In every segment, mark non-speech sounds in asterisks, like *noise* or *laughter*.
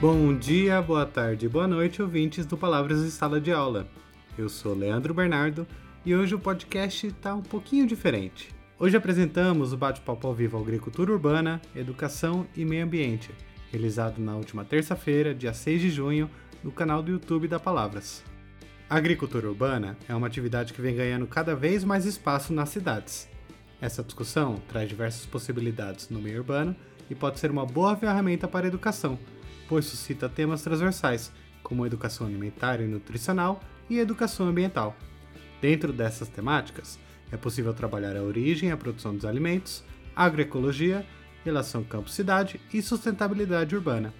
Bom dia, boa tarde, boa noite, ouvintes do Palavras em Sala de Aula. Eu sou Leandro Bernardo e hoje o podcast está um pouquinho diferente. Hoje apresentamos o bate-papo ao vivo Agricultura Urbana, Educação e Meio Ambiente, realizado na última terça-feira, dia 6 de junho, no canal do YouTube da Palavras. A agricultura urbana é uma atividade que vem ganhando cada vez mais espaço nas cidades. Essa discussão traz diversas possibilidades no meio urbano e pode ser uma boa ferramenta para a educação pois suscita temas transversais, como educação alimentar e nutricional e educação ambiental. Dentro dessas temáticas, é possível trabalhar a origem e a produção dos alimentos, agroecologia, relação campo-cidade e sustentabilidade urbana.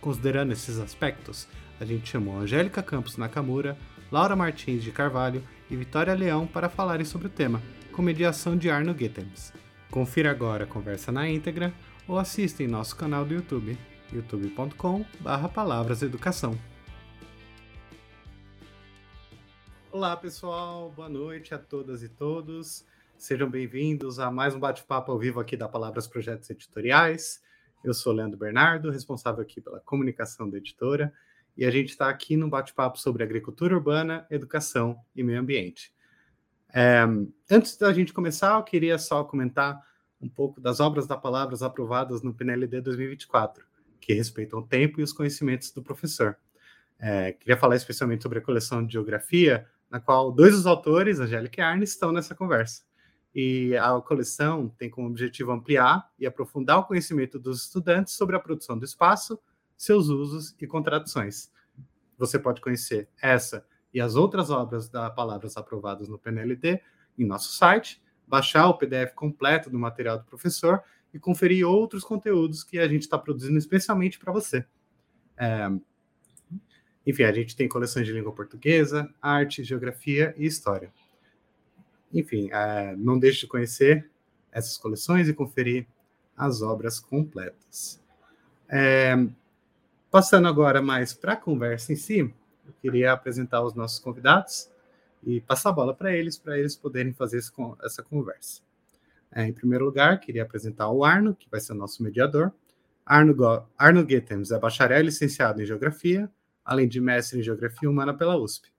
Considerando esses aspectos, a gente chamou Angélica Campos Nakamura, Laura Martins de Carvalho e Vitória Leão para falarem sobre o tema, com mediação de Arno Gittens. Confira agora a conversa na íntegra ou assista em nosso canal do YouTube youtube.com barra palavras educação. Olá pessoal, boa noite a todas e todos. Sejam bem-vindos a mais um bate-papo ao vivo aqui da Palavras Projetos Editoriais. Eu sou Leandro Bernardo, responsável aqui pela comunicação da editora, e a gente está aqui num bate-papo sobre agricultura urbana, educação e meio ambiente. É, antes da gente começar, eu queria só comentar um pouco das obras da Palavras aprovadas no PNLD 2024 que respeitam o tempo e os conhecimentos do professor. É, queria falar especialmente sobre a coleção de geografia, na qual dois dos autores, Angélica e Arne, estão nessa conversa. E a coleção tem como objetivo ampliar e aprofundar o conhecimento dos estudantes sobre a produção do espaço, seus usos e contradições. Você pode conhecer essa e as outras obras da Palavras aprovadas no PNLD em nosso site, baixar o PDF completo do material do professor e conferir outros conteúdos que a gente está produzindo especialmente para você. É, enfim, a gente tem coleções de língua portuguesa, arte, geografia e história. Enfim, é, não deixe de conhecer essas coleções e conferir as obras completas. É, passando agora mais para a conversa em si, eu queria apresentar os nossos convidados e passar a bola para eles, para eles poderem fazer essa conversa. É, em primeiro lugar, queria apresentar o Arno, que vai ser o nosso mediador. Arno, Go Arno Gittens é bacharel e licenciado em Geografia, além de mestre em Geografia Humana pela USP.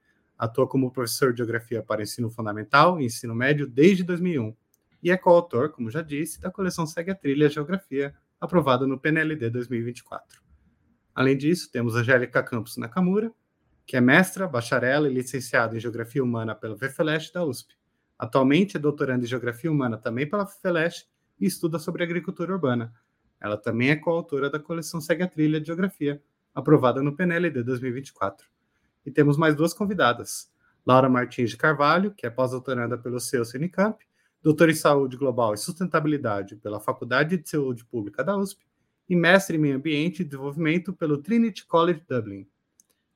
Atua como professor de Geografia para ensino fundamental e ensino médio desde 2001 e é coautor, como já disse, da coleção Segue a Trilha Geografia, aprovada no PNLD 2024. Além disso, temos Angélica Campos Nakamura, que é mestra, bacharel e licenciada em Geografia Humana pela VFLESH da USP Atualmente é doutoranda em Geografia Humana também pela FELESH e estuda sobre agricultura urbana. Ela também é coautora da coleção Segue a Trilha de Geografia, aprovada no PNLD 2024. E temos mais duas convidadas. Laura Martins de Carvalho, que é pós-doutoranda pelo seu Unicamp, doutora em Saúde Global e Sustentabilidade pela Faculdade de Saúde Pública da USP e mestre em Meio Ambiente e Desenvolvimento pelo Trinity College Dublin.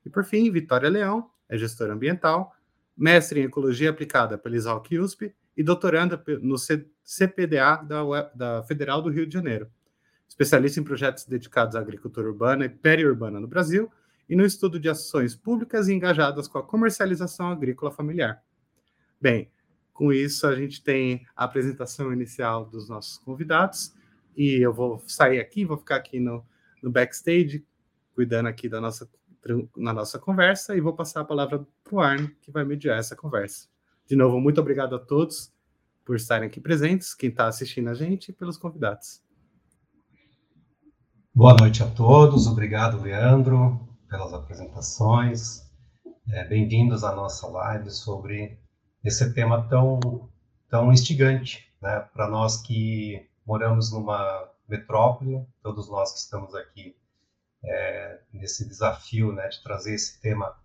E por fim, Vitória Leão, é gestora ambiental, mestre em Ecologia Aplicada pela Exalc USP e doutoranda no CPDA da, da Federal do Rio de Janeiro. Especialista em projetos dedicados à agricultura urbana e periurbana no Brasil e no estudo de ações públicas engajadas com a comercialização agrícola familiar. Bem, com isso a gente tem a apresentação inicial dos nossos convidados e eu vou sair aqui, vou ficar aqui no, no backstage, cuidando aqui da nossa na nossa conversa e vou passar a palavra para o Arno, que vai mediar essa conversa. De novo, muito obrigado a todos por estarem aqui presentes, quem está assistindo a gente e pelos convidados. Boa noite a todos, obrigado, Leandro, pelas apresentações. É, Bem-vindos à nossa live sobre esse tema tão, tão instigante, né, para nós que moramos numa metrópole, todos nós que estamos aqui é, nesse desafio né, de trazer esse tema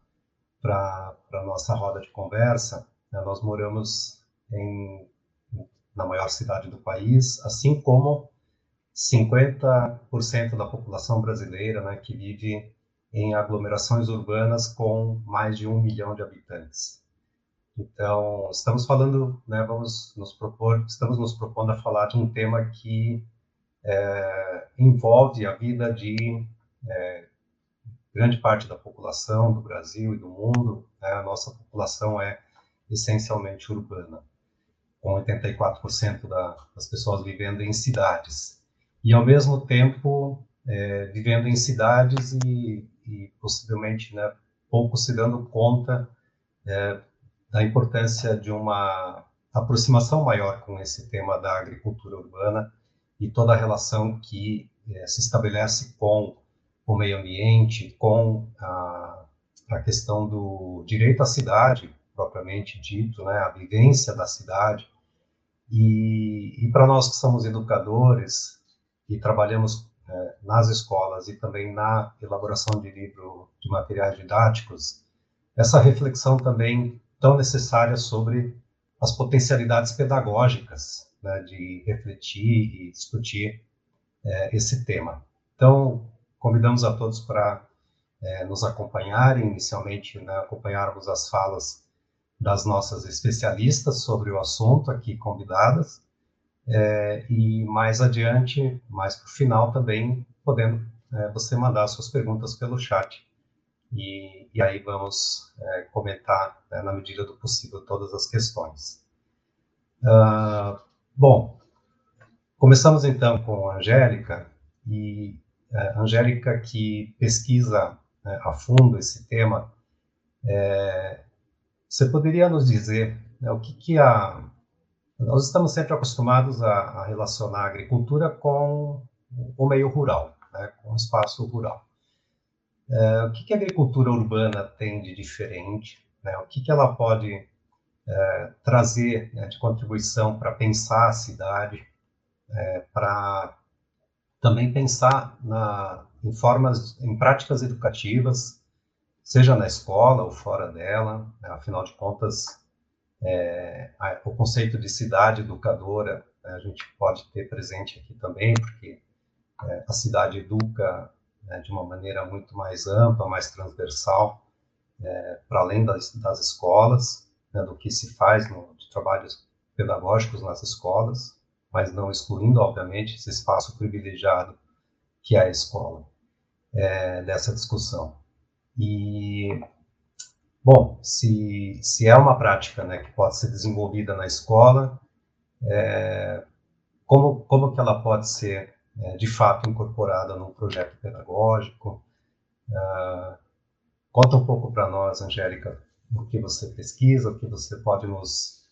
para a nossa roda de conversa. Né, nós moramos em, na maior cidade do país, assim como 50% da população brasileira né, que vive em aglomerações urbanas com mais de um milhão de habitantes. Então, estamos falando, né, vamos nos propor, estamos nos propondo a falar de um tema que é, envolve a vida de é, grande parte da população do Brasil e do mundo, né, a nossa população é essencialmente urbana, com 84% da, das pessoas vivendo em cidades. E, ao mesmo tempo, é, vivendo em cidades e, e possivelmente né, pouco se dando conta é, da importância de uma aproximação maior com esse tema da agricultura urbana e toda a relação que é, se estabelece com o meio ambiente, com a, a questão do direito à cidade, propriamente dito, né, a vivência da cidade. E, e para nós que somos educadores e trabalhamos é, nas escolas e também na elaboração de livro de materiais didáticos, essa reflexão também tão necessária sobre as potencialidades pedagógicas né, de refletir e discutir é, esse tema. Então, convidamos a todos para é, nos acompanharem, inicialmente né, acompanharmos as falas das nossas especialistas sobre o assunto aqui convidadas, é, e mais adiante, mais para o final também, podendo é, você mandar suas perguntas pelo chat, e, e aí vamos é, comentar, né, na medida do possível, todas as questões. Uh, bom, começamos então com a Angélica, e uh, Angélica que pesquisa né, a fundo esse tema, é, você poderia nos dizer né, o que, que a. Nós estamos sempre acostumados a, a relacionar a agricultura com o meio rural, né, com o espaço rural. É, o que, que, a agricultura urbana tem de diferente? Né, o que, que ela pode é, trazer né, de contribuição para pensar a cidade, é, para também pensar na, em formas, em práticas educativas, seja na escola ou fora dela, né, afinal de contas, é, a, o conceito de cidade educadora né, a gente pode ter presente aqui também, porque é, a cidade educa né, de uma maneira muito mais ampla, mais transversal, é, para além das, das escolas, né, do que se faz no, de trabalhos pedagógicos nas escolas, mas não excluindo, obviamente, esse espaço privilegiado que é a escola é, dessa discussão. E, bom, se, se é uma prática né, que pode ser desenvolvida na escola, é, como, como que ela pode ser, é, de fato, incorporada num projeto pedagógico? Uh, conta um pouco para nós, Angélica, o que você pesquisa, o que você pode nos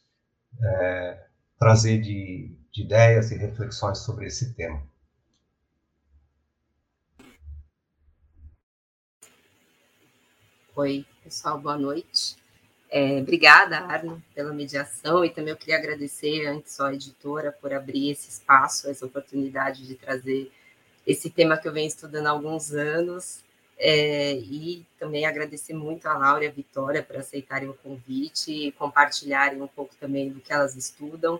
é, trazer de, de ideias e reflexões sobre esse tema. Oi, pessoal, boa noite. É, obrigada, Arno, pela mediação, e também eu queria agradecer antes só a editora por abrir esse espaço, essa oportunidade de trazer esse tema que eu venho estudando há alguns anos, é, e também agradecer muito a Laura e a Vitória por aceitarem o convite e compartilharem um pouco também do que elas estudam.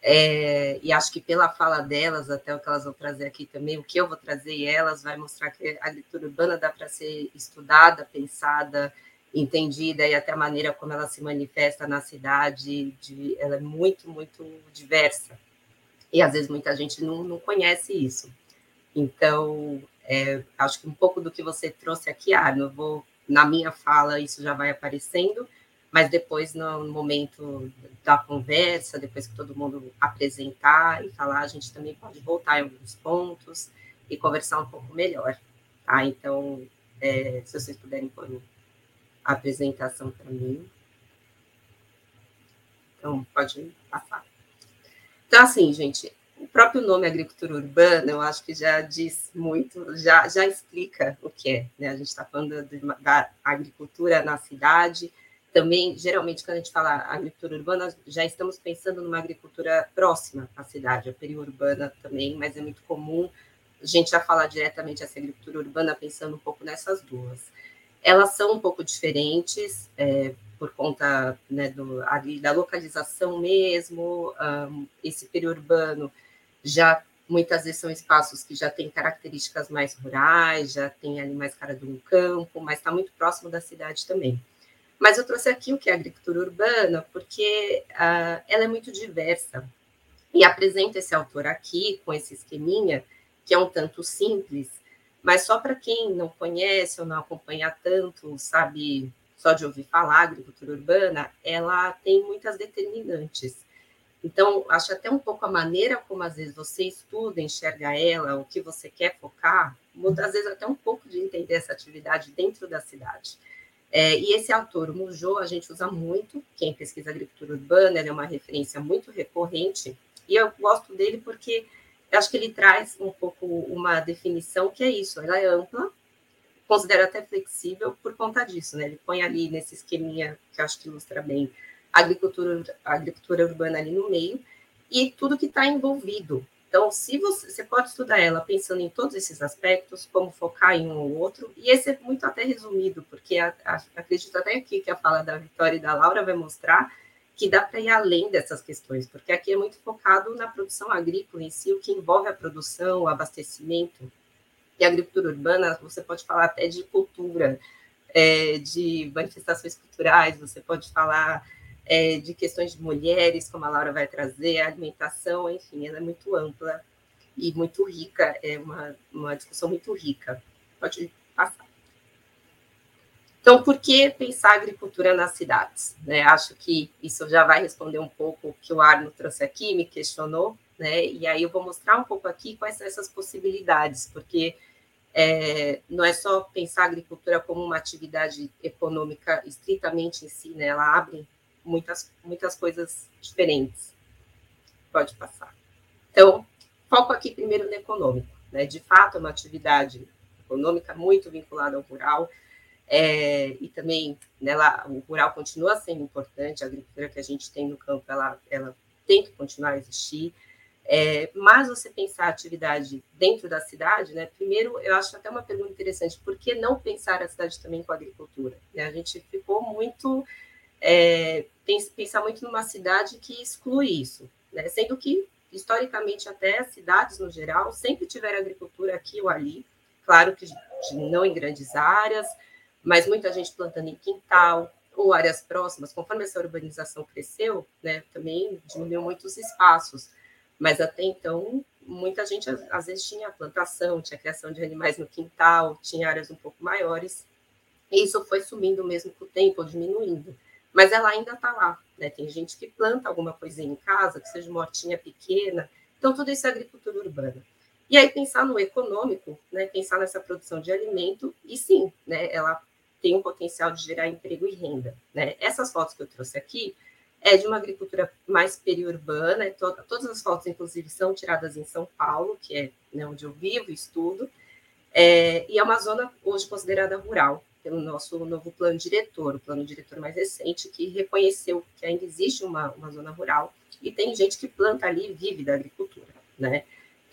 É, e acho que pela fala delas, até o que elas vão trazer aqui também, o que eu vou trazer e elas vai mostrar que a agricultura urbana dá para ser estudada, pensada, entendida e até a maneira como ela se manifesta na cidade, de, ela é muito, muito diversa. E às vezes muita gente não, não conhece isso. Então, é, acho que um pouco do que você trouxe aqui, Arno, vou, na minha fala, isso já vai aparecendo, mas depois, no momento da conversa, depois que todo mundo apresentar e falar, a gente também pode voltar em alguns pontos e conversar um pouco melhor. Tá? Então, é, se vocês puderem pôr a apresentação para mim. Então, pode passar. Então, assim, gente, o próprio nome agricultura urbana, eu acho que já diz muito, já, já explica o que é. Né? A gente está falando de, da agricultura na cidade. Também, geralmente, quando a gente fala agricultura urbana, já estamos pensando numa agricultura próxima à cidade, a periurbana também, mas é muito comum a gente já falar diretamente essa agricultura urbana pensando um pouco nessas duas. Elas são um pouco diferentes, é, por conta né, do, ali, da localização mesmo, um, esse periurbano já muitas vezes são espaços que já têm características mais rurais, já tem ali mais cara de um campo, mas está muito próximo da cidade também. Mas eu trouxe aqui o que é agricultura urbana, porque uh, ela é muito diversa. E apresenta esse autor aqui, com esse esqueminha, que é um tanto simples, Mas só para quem não conhece ou não acompanha tanto, sabe, só de ouvir falar agricultura urbana, ela tem muitas determinantes. Então, acho até um pouco a maneira como às vezes você estuda, enxerga ela, o que você quer focar, muda às vezes até um pouco de entender essa atividade dentro da cidade. É, e esse autor, o Mujô, a gente usa muito, quem pesquisa agricultura urbana, ele é uma referência muito recorrente, e eu gosto dele porque eu acho que ele traz um pouco uma definição que é isso, ela é ampla, considero até flexível por conta disso, né? Ele põe ali nesse esqueminha que acho que ilustra bem a agricultura, a agricultura urbana ali no meio e tudo que está envolvido. Então, se você, você pode estudar ela pensando em todos esses aspectos, como focar em um ou outro, e esse é muito até resumido, porque a, a, acredito até aqui que a fala da Vitória e da Laura vai mostrar que dá para ir além dessas questões, porque aqui é muito focado na produção agrícola em si, o que envolve a produção, o abastecimento. E a agricultura urbana, você pode falar até de cultura, é, de manifestações culturais, você pode falar é, de questões de mulheres, como a Laura vai trazer, alimentação, enfim, ela é muito ampla e muito rica, é uma, uma discussão muito rica. Pode passar. Então, por que pensar agricultura nas cidades? Né, acho que isso já vai responder um pouco o que o Arno trouxe aqui, me questionou, né? E aí eu vou mostrar um pouco aqui quais são essas possibilidades, porque é, não é só pensar a agricultura como uma atividade econômica estritamente em si, né? Ela abre muitas, muitas coisas diferentes. Pode passar. Então, foco aqui primeiro no econômico, né? De fato, é uma atividade econômica muito vinculada ao rural, é, e também nela, o rural continua sendo importante, a agricultura que a gente tem no campo, ela, ela tem que continuar a existir, é, mas você pensar a atividade dentro da cidade, né? Primeiro, eu acho até uma pergunta interessante: por que não pensar a cidade também com a agricultura? Né? A gente ficou muito é, pensar muito numa cidade que exclui isso, né? Sendo que historicamente até as cidades no geral sempre tiveram agricultura aqui ou ali, claro que não em grandes áreas, mas muita gente plantando em quintal ou áreas próximas. Conforme essa urbanização cresceu, né? Também diminuiu muitos espaços mas até então, muita gente às vezes tinha plantação, tinha criação de animais no quintal, tinha áreas um pouco maiores. E isso foi sumindo mesmo com o tempo, diminuindo. Mas ela ainda está lá. Né? Tem gente que planta alguma coisinha em casa, que seja uma hortinha pequena. Então, tudo isso é agricultura urbana. E aí, pensar no econômico, né? pensar nessa produção de alimento, e sim, né? ela tem um potencial de gerar emprego e renda. Né? Essas fotos que eu trouxe aqui é de uma agricultura mais periurbana, to todas as fotos, inclusive, são tiradas em São Paulo, que é né, onde eu vivo e estudo, é, e é uma zona hoje considerada rural, pelo nosso novo plano diretor, o plano diretor mais recente, que reconheceu que ainda existe uma, uma zona rural, e tem gente que planta ali e vive da agricultura, né?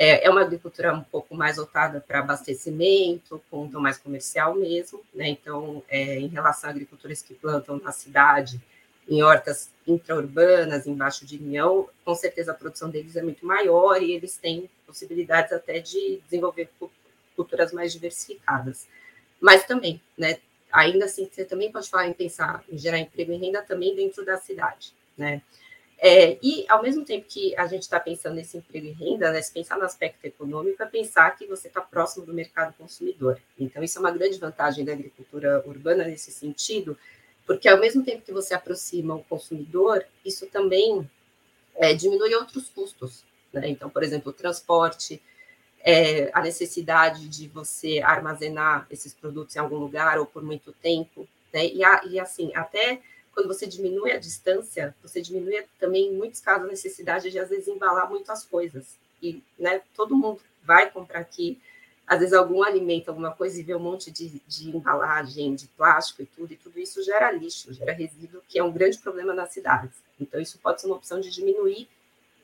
É, é uma agricultura um pouco mais voltada para abastecimento, tom mais comercial mesmo, né? Então, é, em relação a agricultores que plantam na cidade, em hortas intraurbanas, embaixo de União, com certeza a produção deles é muito maior e eles têm possibilidades até de desenvolver culturas mais diversificadas. Mas também, né, ainda assim, você também pode falar em pensar em gerar emprego e renda também dentro da cidade, né? É, e, ao mesmo tempo que a gente está pensando nesse emprego e renda, né, se pensar no aspecto econômico, é pensar que você está próximo do mercado consumidor. Então, isso é uma grande vantagem da agricultura urbana nesse sentido, porque ao mesmo tempo que você aproxima o consumidor, isso também é, diminui outros custos. Né? Então, por exemplo, o transporte, é, a necessidade de você armazenar esses produtos em algum lugar ou por muito tempo, né? e, e assim, até quando você diminui a distância, você diminui também, em muitos casos, a necessidade de, às vezes, embalar muitas coisas. E né, todo mundo vai comprar aqui às vezes algum alimento, alguma coisa, e vê um monte de, de embalagem, de plástico e tudo, e tudo isso gera lixo, gera resíduo, que é um grande problema nas cidades. Então, isso pode ser uma opção de diminuir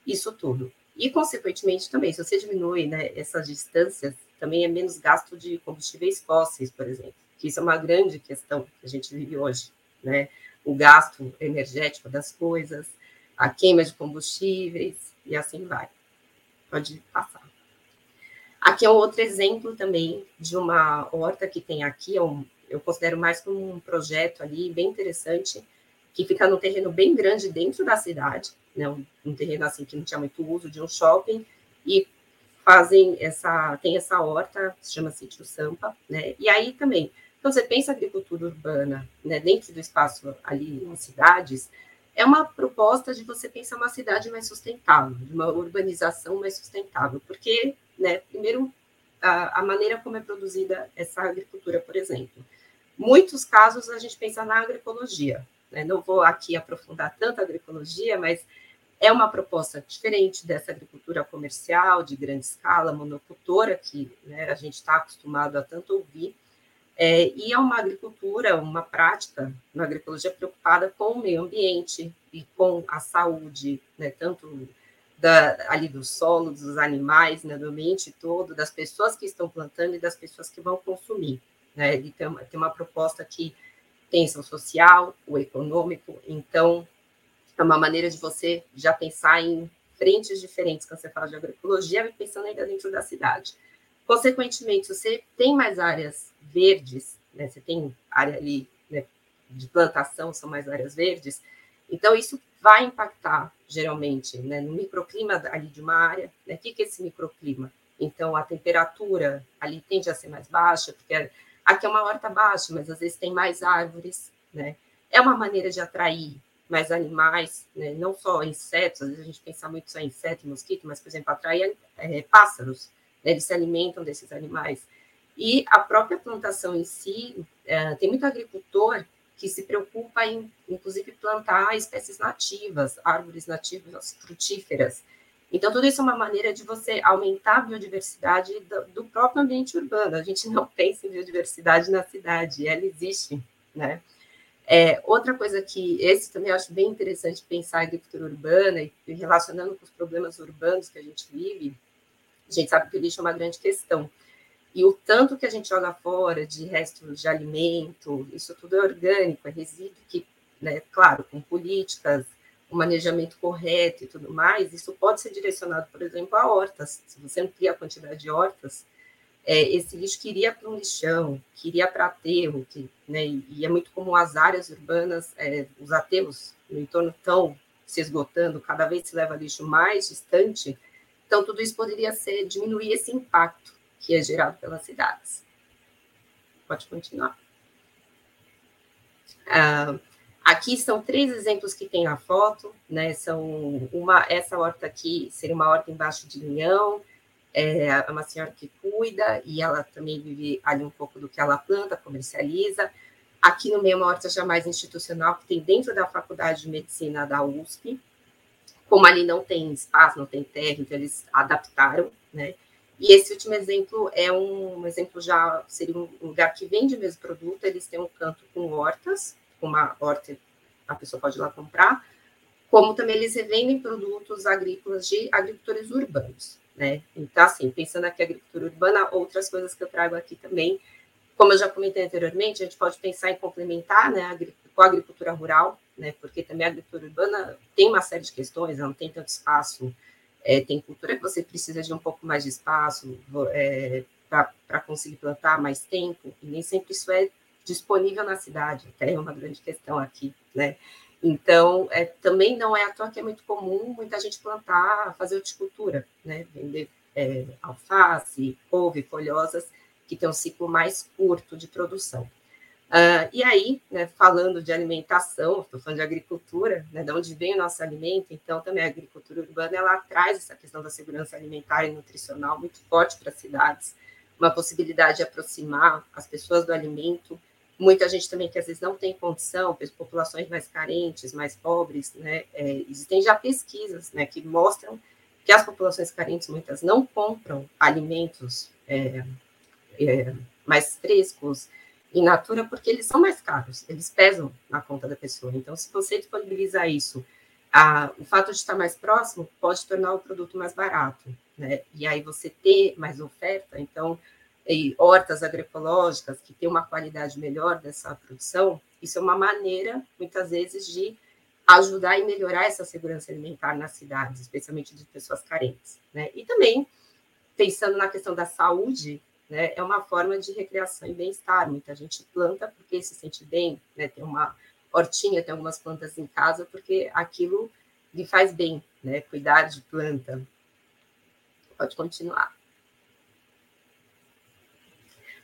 isso tudo. E, consequentemente, também, se você diminui né, essas distâncias, também é menos gasto de combustíveis fósseis, por exemplo, que isso é uma grande questão que a gente vive hoje, né? O gasto energético das coisas, a queima de combustíveis, e assim vai. Pode passar. Aqui é um outro exemplo também de uma horta que tem aqui, é um, eu considero mais como um projeto ali bem interessante, que fica num terreno bem grande dentro da cidade, né, um, um terreno assim que não tinha muito uso de um shopping, e fazem essa, tem essa horta, chama Sítio Sampa, né? E aí também, então você pensa agricultura urbana, né, dentro do espaço ali nas cidades, é uma proposta de você pensar uma cidade mais sustentável, de uma urbanização mais sustentável, porque, né, primeiro, a, a maneira como é produzida essa agricultura, por exemplo. Muitos casos a gente pensa na agroecologia, né? não vou aqui aprofundar tanto a agroecologia, mas é uma proposta diferente dessa agricultura comercial, de grande escala, monocultora, que né, a gente está acostumado a tanto é, e é uma agricultura, uma prática, uma agroecologia preocupada com o meio ambiente e com a saúde, né, tanto da, ali do solo, dos animais, né, do ambiente todo, das pessoas que estão plantando e das pessoas que vão consumir. Né? Ele tem tem uma proposta que pensa o social, o econômico, então é uma maneira de você já pensar em frentes diferentes quando você fala de agroecologia, pensando ainda dentro da cidade. Consequentemente, você tem mais áreas verdes, né? Você tem área ali né, de plantação, são mais áreas verdes. Então, isso vai impactar, geralmente, né, no microclima ali de uma área. Né? O que é esse microclima? Então, a temperatura ali tende a ser mais baixa, porque aqui é uma horta baixa, mas às vezes tem mais árvores, né? É uma maneira de atrair mais animais, né? não só insetos, às vezes a gente pensa muito só em inseto e mosquito, mas, por exemplo, atrair é, pássaros, né, eles se alimentam desses animais. E a própria plantação em si, é, tem muito agricultor que se preocupa em, inclusive, plantar espécies nativas, árvores nativas frutíferas. Então, tudo isso é uma maneira de você aumentar a biodiversidade do, do próprio ambiente urbano. A gente não pensa em biodiversidade na cidade, ela existe, né? É, outra coisa que esse também acho bem interessante pensar a agricultura urbana e relacionando com os problemas urbanos que a gente vive, a gente sabe que o lixo é uma grande questão. E o tanto que a gente joga fora de restos de alimento, isso tudo é orgânico, é resíduo que, né, claro, com políticas, o manejamento correto e tudo mais, isso pode ser direcionado, por exemplo, a hortas. Se você amplia a quantidade de hortas, é, esse lixo que iria para um lixão, que iria para aterro, que, né, e é muito comum as áreas urbanas, é, os aterros no entorno estão se esgotando, cada vez se leva lixo mais distante, então, tudo isso poderia ser diminuir esse impacto que é gerado pelas cidades. Pode continuar. Ah, aqui são três exemplos que tem na foto, né? São uma, essa horta aqui seria uma horta embaixo de linhão, é uma senhora que cuida e ela também vive ali um pouco do que ela planta, comercializa. Aqui no meio uma horta já mais institucional que tem dentro da Faculdade de Medicina da USP, como ali não tem espaço, não tem terra, então eles adaptaram, né? E esse último exemplo é um, um exemplo já, seria um lugar que vende o mesmo produto, eles têm um canto com hortas, uma horta a pessoa pode ir lá comprar, como também eles revendem produtos agrícolas de agricultores urbanos, né? Então, assim, pensando aqui agricultura urbana, outras coisas que eu trago aqui também, como eu já comentei anteriormente, a gente pode pensar em complementar, né, com a agricultura rural, né? Porque também a agricultura urbana tem uma série de questões, não tem tanto espaço, é, tem cultura que você precisa de um pouco mais de espaço é, para conseguir plantar mais tempo, e nem sempre isso é disponível na cidade, até é uma grande questão aqui, né? Então, é, também não é à toa que é muito comum muita gente plantar, fazer horticultura, né? Vender é, alface, couve, folhosas, que tem um ciclo mais curto de produção. Uh, e aí, né, falando de alimentação, estou falando de agricultura, né, de onde vem o nosso alimento, então também a agricultura urbana ela traz essa questão da segurança alimentar e nutricional muito forte para as cidades, uma possibilidade de aproximar as pessoas do alimento. Muita gente também que às vezes não tem condição, populações mais carentes, mais pobres, né, é, existem já pesquisas né, que mostram que as populações carentes muitas não compram alimentos é, é, mais frescos, in natura porque eles são mais caros, eles pesam na conta da pessoa. Então, se você disponibilizar isso, a, o fato de estar mais próximo pode tornar o produto mais barato, né? E aí você ter mais oferta, então, hortas agroecológicas que têm uma qualidade melhor dessa produção, isso é uma maneira, muitas vezes, de ajudar e melhorar essa segurança alimentar nas cidades, especialmente de pessoas carentes, né? E também pensando na questão da saúde, né, é uma forma de recreação e bem-estar. Muita gente planta porque se sente bem, né, tem uma hortinha, tem algumas plantas em casa, porque aquilo lhe faz bem, né, cuidar de planta. Pode continuar.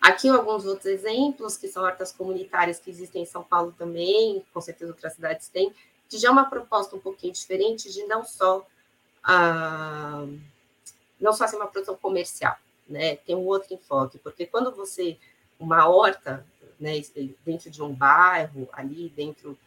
Aqui alguns outros exemplos, que são hortas comunitárias que existem em São Paulo também, com certeza outras cidades têm, que já é uma proposta um pouquinho diferente de não só ah, não só ser uma produção comercial, né? Tem um outro enfoque, porque quando você uma horta, né, dentro de um bairro, ali dentro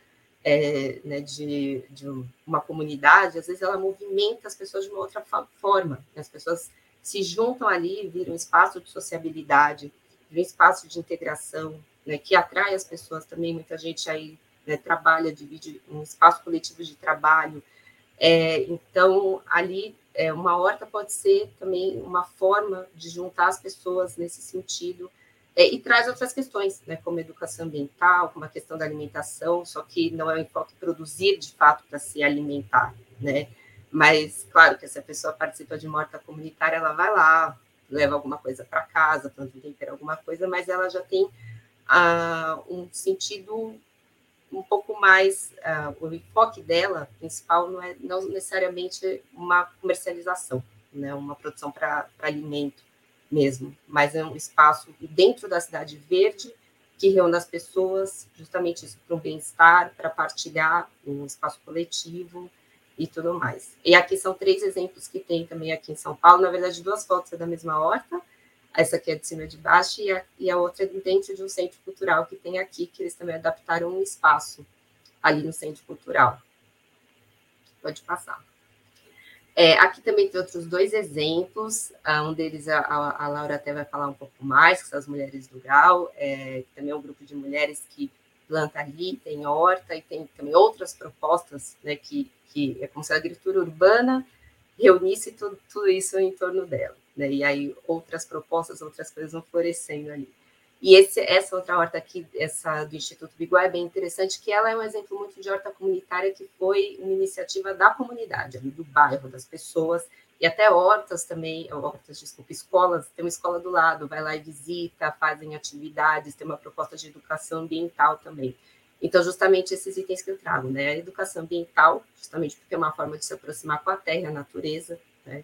é, né, de, de, uma comunidade, às vezes ela movimenta as pessoas de uma outra forma. Né? As pessoas se juntam ali, viram um espaço de sociabilidade, um espaço de integração, né, que atrai as pessoas também. Muita gente aí né, trabalha, divide um espaço coletivo de trabalho. É, então, ali, é, uma horta pode ser também uma forma de juntar as pessoas nesse sentido é, e traz outras questões, né, como educação ambiental, como a questão da alimentação, só que não é o enfoque produzir de fato para se alimentar, né? Mas, claro, que se a pessoa participa de uma horta comunitária, ela vai lá, leva alguma coisa para casa, planta tempero, alguma coisa, mas ela já tem ah, um sentido um pouco mais, ah, o enfoque dela principal não é não necessariamente uma comercialização, né, uma produção para alimento, mesmo, mas é um espaço dentro da cidade verde que reúne as pessoas, justamente isso, para o bem-estar, para partilhar um espaço coletivo e tudo mais. E aqui são três exemplos que tem também aqui em São Paulo, na verdade, duas fotos é da mesma horta, essa aqui é de cima de baixo, e a, e a outra é dentro de um centro cultural que tem aqui, que eles também adaptaram um espaço ali no centro cultural. Pode passar. É, aqui também tem outros dois exemplos, ah, um deles a, a, Laura até vai falar um pouco mais, que são as mulheres do Grau, é, também é um grupo de mulheres que planta ali, tem horta e tem também outras propostas, né, que, que é como se a agricultura urbana reunisse tudo, tudo isso em torno dela, né, e aí outras propostas, outras coisas vão florescendo ali. E esse, essa outra horta aqui, essa do Instituto Biguá, é bem interessante, que ela é um exemplo muito de horta comunitária, que foi uma iniciativa da comunidade, ali do bairro, das pessoas, e até hortas também, hortas, desculpa, escolas, tem uma escola do lado, vai lá e visita, fazem atividades, tem uma proposta de educação ambiental também. Então, justamente esses itens que eu trago, né? A educação ambiental, justamente porque é uma forma de se aproximar com a terra, a natureza, né?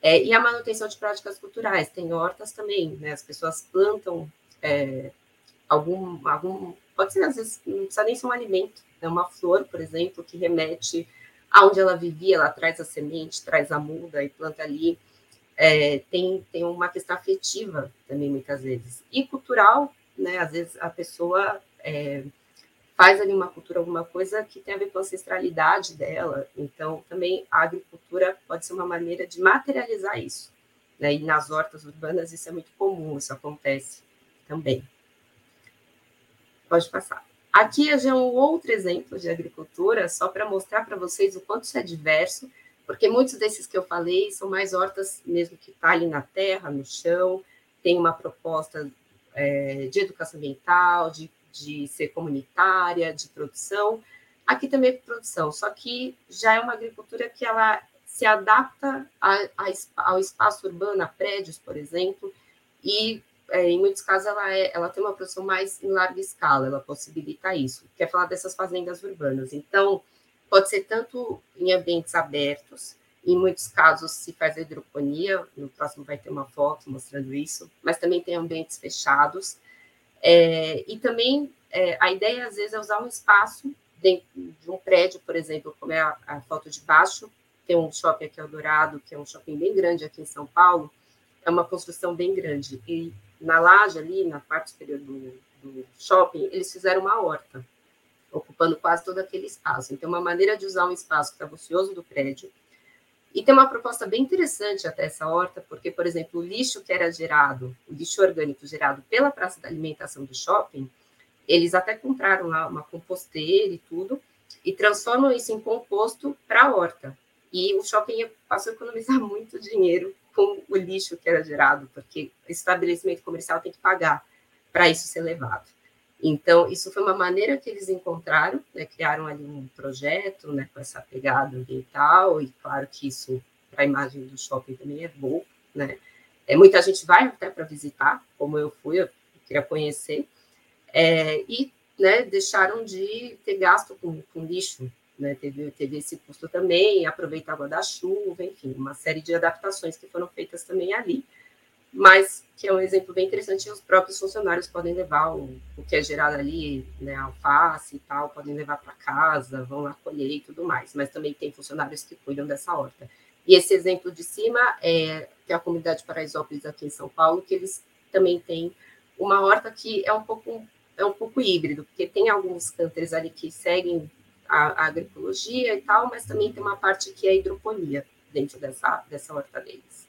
É, e a manutenção de práticas culturais, tem hortas também, né? As pessoas plantam é, algum, algum. Pode ser, às vezes, não precisa nem ser um alimento, né? uma flor, por exemplo, que remete aonde ela vivia, ela traz a semente, traz a muda e planta ali. É, tem, tem uma questão afetiva também, muitas vezes. E cultural, né? Às vezes a pessoa é, faz ali uma cultura, alguma coisa que tem a ver com a ancestralidade dela. Então, também a agricultura pode ser uma maneira de materializar isso. Né? E nas hortas urbanas isso é muito comum, isso acontece também. Pode passar. Aqui é um outro exemplo de agricultura, só para mostrar para vocês o quanto isso é diverso, porque muitos desses que eu falei são mais hortas mesmo que tá ali na terra, no chão, tem uma proposta é, de educação ambiental, de, de ser comunitária, de produção. Aqui também é produção, só que já é uma agricultura que ela se adapta a, a, ao espaço urbano, a prédios, por exemplo, e é, em muitos casos, ela, é, ela tem uma produção mais em larga escala, ela possibilita isso. Quer falar dessas fazendas urbanas. Então, pode ser tanto em ambientes abertos, em muitos casos se faz hidroponia, no próximo vai ter uma foto mostrando isso, mas também tem ambientes fechados. É, e também é, a ideia, às vezes, é usar um espaço dentro de um prédio, por exemplo, como é a, a foto de baixo, tem um shopping aqui Eldorado, que é um shopping bem grande aqui em São Paulo, é uma construção bem grande. E na laje ali, na parte superior do, do shopping, eles fizeram uma horta, ocupando quase todo aquele espaço. Então, uma maneira de usar um espaço que estava ocioso do prédio. E tem uma proposta bem interessante até essa horta, porque, por exemplo, o lixo que era gerado, o lixo orgânico gerado pela praça da alimentação do shopping, eles até compraram lá uma composteira e tudo, e transformam isso em composto para a horta. E o shopping passou a economizar *laughs* muito dinheiro com o lixo que era gerado, porque o estabelecimento comercial tem que pagar para isso ser levado. Então, isso foi uma maneira que eles encontraram, né, criaram ali um projeto né, com essa pegada ambiental, e claro que isso, para a imagem do shopping também é bom, né? É, muita gente vai até para visitar, como eu fui, eu queria conhecer, é, e né, deixaram de ter gasto com, com lixo, né, teve, teve esse custo também, aproveitava da chuva, enfim, uma série de adaptações que foram feitas também ali. Mas que é um exemplo bem interessante, os próprios funcionários podem levar o, o que é gerado ali, né, alface e tal, podem levar para casa, vão lá colher e tudo mais, mas também tem funcionários que cuidam dessa horta. E esse exemplo de cima é, é a comunidade Paraisópolis aqui em São Paulo, que eles também têm uma horta que é um pouco é um pouco híbrido, porque tem alguns canteiros ali que seguem a, a agroecologia e tal, mas também tem uma parte que é hidroponia dentro dessa, dessa horta deles.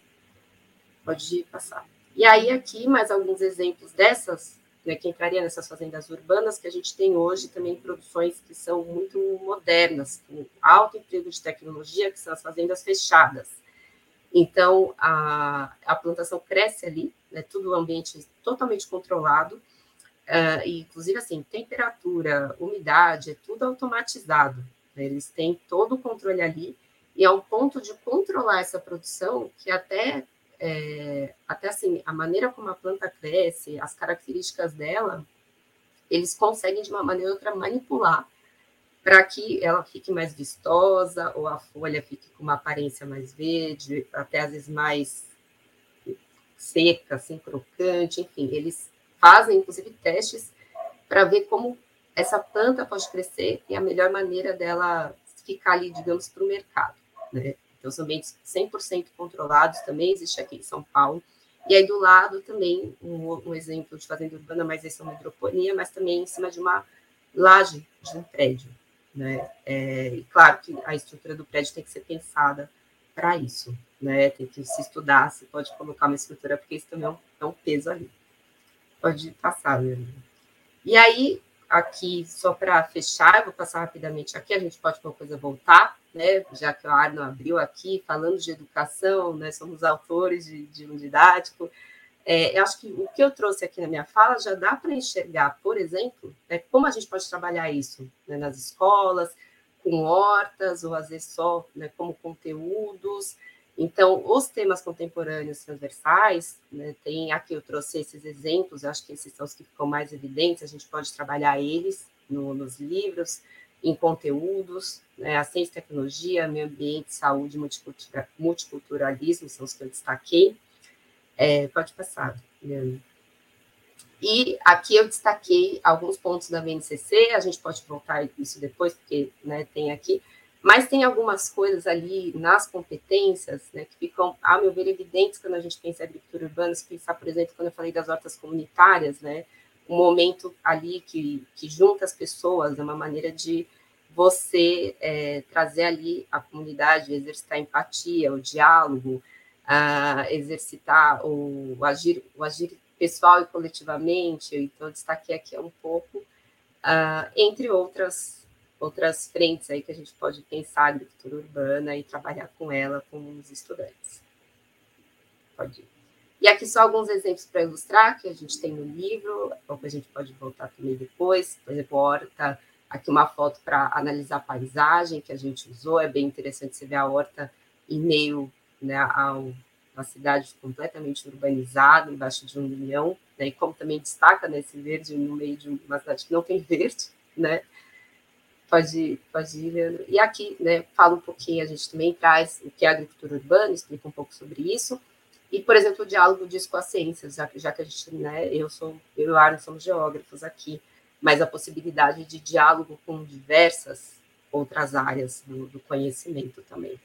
Pode passar. E aí, aqui, mais alguns exemplos dessas, né, que entraria nessas fazendas urbanas, que a gente tem hoje também produções que são muito modernas, com alto emprego de tecnologia, que são as fazendas fechadas. Então, a, a plantação cresce ali, né, tudo o ambiente totalmente controlado, uh, inclusive, assim, temperatura, umidade, é tudo automatizado. Né, eles têm todo o controle ali, e é um ponto de controlar essa produção que até é, até assim, a maneira como a planta cresce, as características dela, eles conseguem de uma maneira ou outra manipular para que ela fique mais vistosa ou a folha fique com uma aparência mais verde, até às vezes mais seca, assim, crocante, enfim, eles fazem inclusive testes para ver como essa planta pode crescer e a melhor maneira dela ficar ali, digamos, para o mercado, né? Então, são ambientes 100% controlados, também existe aqui em São Paulo. E aí, do lado, também, um, um exemplo de fazenda urbana, mas esse é uma hidroponia, mas também em cima de uma laje de um prédio. Né? É, e claro que a estrutura do prédio tem que ser pensada para isso, né? Tem que se estudar, se pode colocar uma estrutura, porque isso também é um, é um peso ali. Pode passar, né? E aí, aqui, só para fechar, eu vou passar rapidamente aqui, a gente pode qualquer coisa voltar, né, já que o Arno abriu aqui, falando de educação, né, somos autores de, de um didático, é, eu acho que o que eu trouxe aqui na minha fala já dá para enxergar, por exemplo, né, como a gente pode trabalhar isso né, nas escolas, com hortas, ou às vezes só né, como conteúdos. Então, os temas contemporâneos transversais, né, tem aqui eu trouxe esses exemplos, eu acho que esses são os que ficam mais evidentes, a gente pode trabalhar eles no, nos livros, em conteúdos, né, a ciência e tecnologia, meio ambiente, saúde multiculturalismo são os que eu destaquei. É, pode passar, Leandro. E aqui eu destaquei alguns pontos da VNCC, a gente pode voltar isso depois, porque né, tem aqui, mas tem algumas coisas ali nas competências né, que ficam, a meu ver, evidentes quando a gente pensa em agricultura urbana, se pensar, por exemplo, quando eu falei das hortas comunitárias, né, um momento ali que, que junta as pessoas, é uma maneira de você é, trazer ali a comunidade, exercitar a empatia, o diálogo, a exercitar o, o, agir, o agir pessoal e coletivamente. Então, eu destaquei aqui um pouco, uh, entre outras outras frentes aí que a gente pode pensar a agricultura urbana e trabalhar com ela com os estudantes. Pode ir. E aqui só alguns exemplos para ilustrar que a gente tem no livro, ou a gente pode voltar também depois. Por exemplo, horta, aqui uma foto para analisar a paisagem que a gente usou. É bem interessante você ver a horta em meio né, a uma cidade completamente urbanizada, embaixo de um milhão, né, e como também destaca nesse né, verde no meio de uma cidade que não tem verde, né? Pode, pode ir, Leandro. E aqui, né, fala um pouquinho, a gente também traz o que é agricultura urbana, explica um pouco sobre isso. E, por exemplo, o diálogo disso com as ciências, já, já que a gente, né, eu sou, eu e o somos geógrafos aqui, mas a possibilidade de diálogo com diversas outras áreas do, do conhecimento também.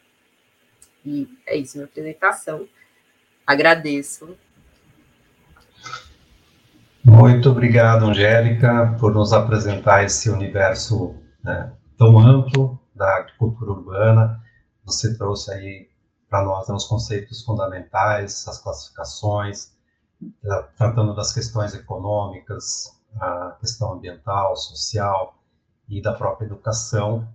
E é isso, minha apresentação. Agradeço. Muito obrigado, Angélica, por nos apresentar esse universo né, tão amplo da agricultura urbana. Você trouxe aí para nós né, os conceitos fundamentais, as classificações, tratando das questões econômicas, a questão ambiental, social e da própria educação.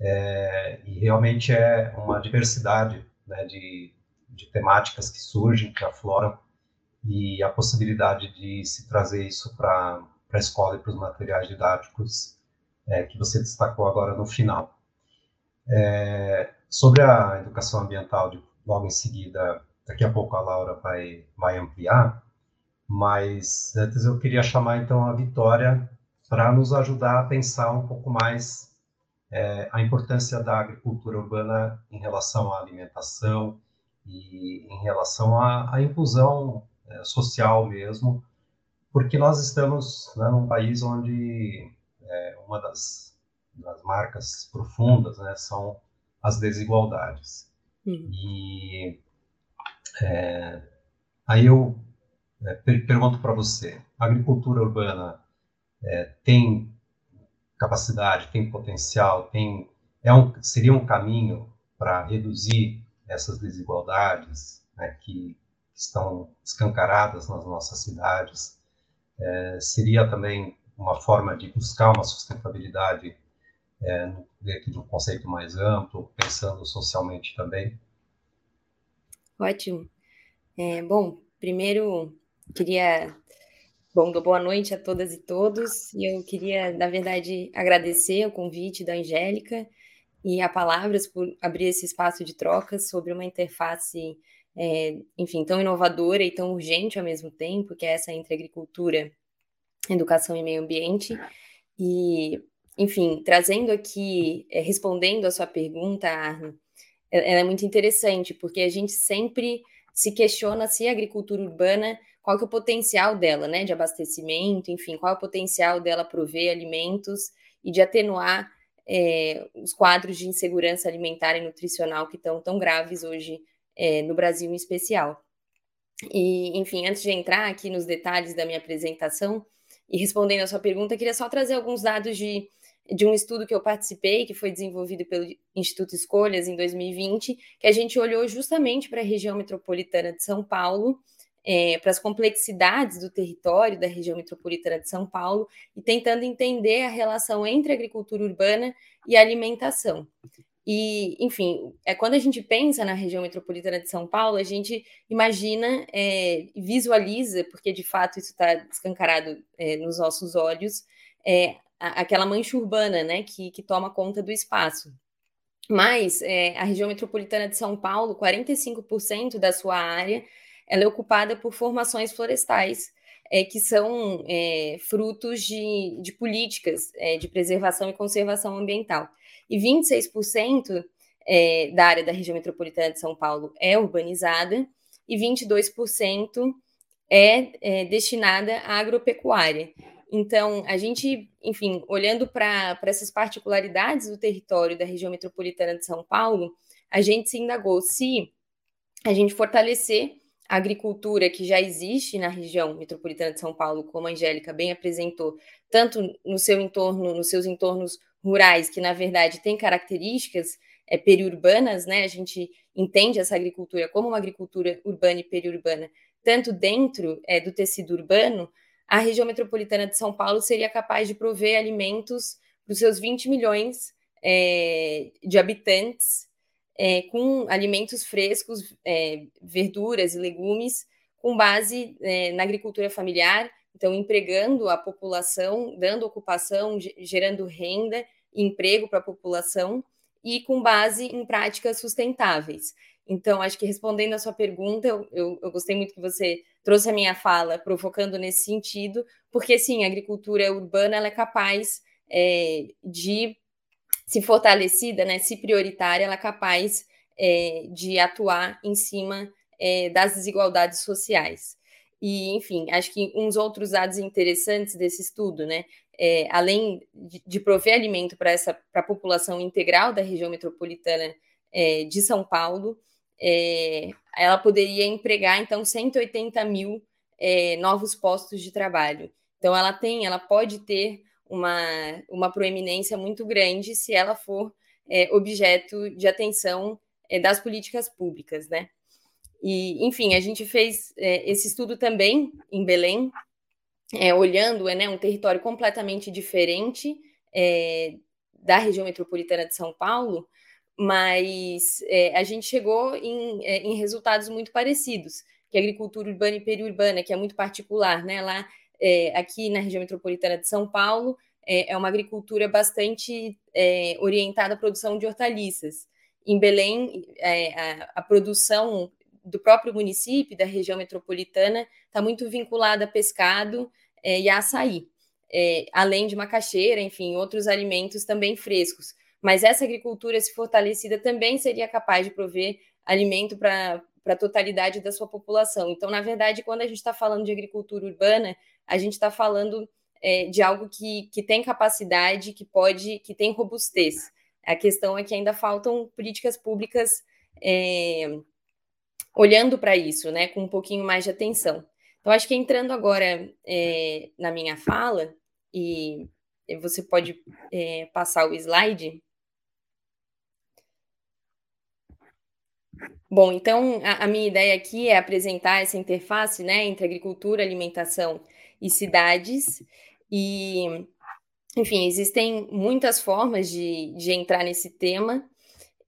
É, e realmente é uma diversidade né, de, de temáticas que surgem, que afloram, e a possibilidade de se trazer isso para a escola e para os materiais didáticos é, que você destacou agora no final. É, Sobre a educação ambiental, logo em seguida, daqui a pouco a Laura vai, vai ampliar, mas antes eu queria chamar então a Vitória para nos ajudar a pensar um pouco mais é, a importância da agricultura urbana em relação à alimentação e em relação à, à inclusão é, social mesmo, porque nós estamos né, num país onde é, uma das, das, marcas profundas né, são as desigualdades. Uhum. E é, aí eu é, pergunto para você, a agricultura urbana é, tem capacidade, tem potencial, tem é um, seria um caminho para reduzir essas desigualdades né, que estão escancaradas nas nossas cidades. É, seria também uma forma de buscar uma sustentabilidade é, dentro de um conceito mais amplo, pensando socialmente também. Ótimo. É, bom, primeiro queria Bom, boa noite a todas e todos. E eu queria, na verdade, agradecer o convite da Angélica e a Palavras por abrir esse espaço de trocas sobre uma interface, é, enfim, tão inovadora e tão urgente ao mesmo tempo, que é essa entre agricultura, educação e meio ambiente. E, enfim, trazendo aqui, é, respondendo a sua pergunta, Arno, ela é muito interessante, porque a gente sempre se questiona se a agricultura urbana qual que é o potencial dela, né, de abastecimento, enfim, qual é o potencial dela prover alimentos e de atenuar é, os quadros de insegurança alimentar e nutricional que estão tão graves hoje é, no Brasil em especial. E, enfim, antes de entrar aqui nos detalhes da minha apresentação e respondendo a sua pergunta, queria só trazer alguns dados de, de um estudo que eu participei, que foi desenvolvido pelo Instituto Escolhas em 2020, que a gente olhou justamente para a região metropolitana de São Paulo é, para as complexidades do território da região metropolitana de São Paulo e tentando entender a relação entre agricultura urbana e alimentação. E, enfim, é quando a gente pensa na região metropolitana de São Paulo, a gente imagina, é, visualiza, porque de fato isso está escancarado é, nos nossos olhos, é, aquela mancha urbana, né, que, que toma conta do espaço. Mas é, a região metropolitana de São Paulo, 45% da sua área ela é ocupada por formações florestais, é, que são é, frutos de, de políticas é, de preservação e conservação ambiental. E 26% é, da área da região metropolitana de São Paulo é urbanizada e 22% é, é destinada à agropecuária. Então, a gente, enfim, olhando para essas particularidades do território da região metropolitana de São Paulo, a gente se indagou se a gente fortalecer a agricultura que já existe na região metropolitana de São Paulo, como a Angélica bem apresentou, tanto no seu entorno, nos seus entornos rurais, que na verdade têm características é, periurbanas, né? A gente entende essa agricultura como uma agricultura urbana e periurbana, tanto dentro é, do tecido urbano, a região metropolitana de São Paulo seria capaz de prover alimentos para os seus 20 milhões é, de habitantes é, com alimentos frescos, é, verduras e legumes, com base é, na agricultura familiar, então empregando a população, dando ocupação, gerando renda e emprego para a população, e com base em práticas sustentáveis. Então, acho que respondendo a sua pergunta, eu, eu, eu, gostei muito que você trouxe a minha fala provocando nesse sentido, porque sim, a agricultura urbana ela é capaz é, de se fortalecida, né, se prioritária, ela é capaz é, de atuar em cima é, das desigualdades sociais. E, enfim, acho que uns outros dados interessantes desse estudo, né, é, além de, de, prover alimento para pra população integral da região metropolitana é, de São Paulo, é, ela poderia empregar, então, 180 mil é, novos postos de trabalho. Então, ela tem, ela pode ter uma, uma proeminência muito grande se ela for é, objeto de atenção é, das políticas públicas, né? E, enfim, a gente fez é, esse estudo também em Belém, é, olhando né, um território completamente diferente da região metropolitana de São Paulo, mas é, a gente chegou em, em resultados muito parecidos, que a agricultura urbana e periurbana, que é muito particular, né? Lá é, aqui na região metropolitana de São Paulo, é, é uma agricultura bastante é, orientada à produção de hortaliças. Em Belém, é, a, a, produção do próprio município, da região metropolitana, está muito vinculada a pescado é, e a açaí, é, além de macaxeira, enfim, outros alimentos também frescos. Mas essa agricultura, se fortalecida, também seria capaz de prover alimento para a totalidade da sua população. Então, na verdade, quando a gente está falando de agricultura urbana, a gente está falando é, de algo que, que tem capacidade, que pode, que tem robustez. A questão é que ainda faltam políticas públicas é, olhando para isso, né, com um pouquinho mais de atenção. Então, acho que entrando agora é, na minha fala, e você pode é, passar o slide. Bom, então a, a, minha ideia aqui é apresentar essa interface né, entre agricultura, alimentação e cidades. E, enfim, existem muitas formas de, de entrar nesse tema.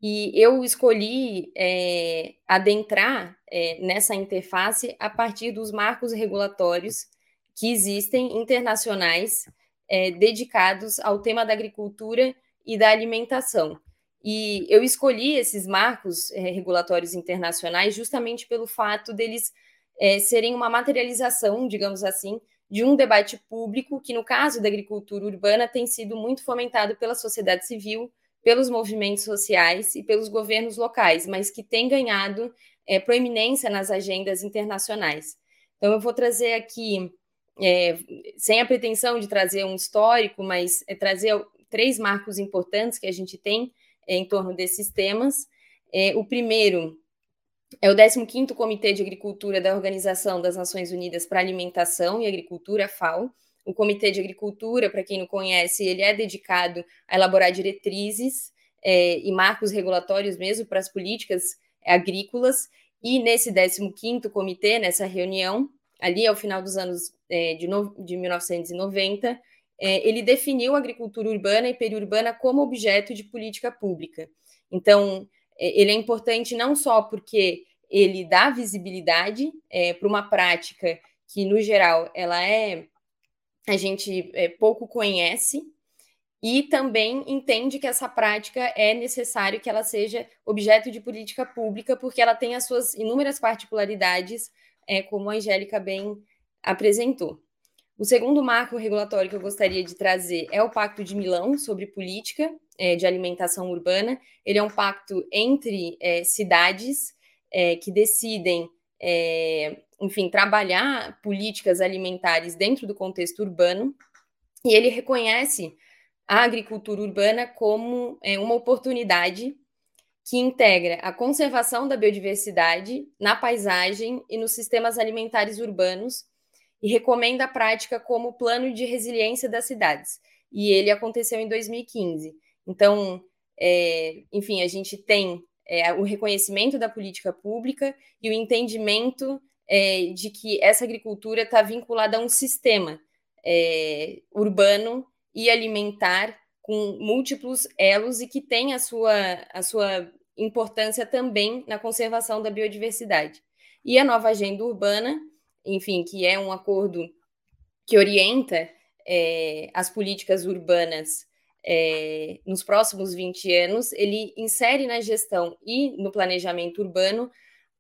E eu escolhi é, adentrar é, nessa interface a partir dos marcos regulatórios que existem internacionais é, dedicados ao tema da agricultura e da alimentação. E eu escolhi esses marcos é, regulatórios internacionais justamente pelo fato deles é, serem uma materialização, digamos assim, de um debate público que, no caso da agricultura urbana, tem sido muito fomentado pela sociedade civil, pelos movimentos sociais e pelos governos locais, mas que tem ganhado é, proeminência nas agendas internacionais. Então, eu vou trazer aqui, é, sem a pretensão de trazer um histórico, mas é trazer três marcos importantes que a gente tem em torno desses temas. É, o primeiro é o 15º Comitê de Agricultura da Organização das Nações Unidas para Alimentação e Agricultura, FAO, o Comitê de Agricultura, para quem não conhece, ele é dedicado a elaborar diretrizes é, e marcos regulatórios mesmo para as políticas agrícolas. E nesse 15º comitê, nessa reunião, ali ao final dos anos é, de, no, de 1990, é, ele definiu a agricultura urbana e periurbana como objeto de política pública. Então, é, ele é importante não só porque ele dá visibilidade é, para uma prática que, no geral, ela é a gente é, pouco conhece e também entende que essa prática é necessário que ela seja objeto de política pública, porque ela tem as suas inúmeras particularidades, é, como a Angélica bem apresentou. O segundo marco regulatório que eu gostaria de trazer é o Pacto de Milão sobre política é, de alimentação urbana. Ele é um pacto entre é, cidades é, que decidem é, enfim, trabalhar políticas alimentares dentro do contexto urbano, e ele reconhece a agricultura urbana como é, uma oportunidade que integra a conservação da biodiversidade na paisagem e nos sistemas alimentares urbanos e recomenda a prática como plano de resiliência das cidades. E ele aconteceu em 2015. Então, é, enfim, a gente tem é, o reconhecimento da política pública e o entendimento é, de que essa agricultura está vinculada a um sistema é, urbano e alimentar com múltiplos elos e que tem a sua, a sua importância também na conservação da biodiversidade. E a nova agenda urbana, enfim, que é um acordo que orienta é, as políticas urbanas é, nos próximos 20 anos, ele insere na gestão e no planejamento urbano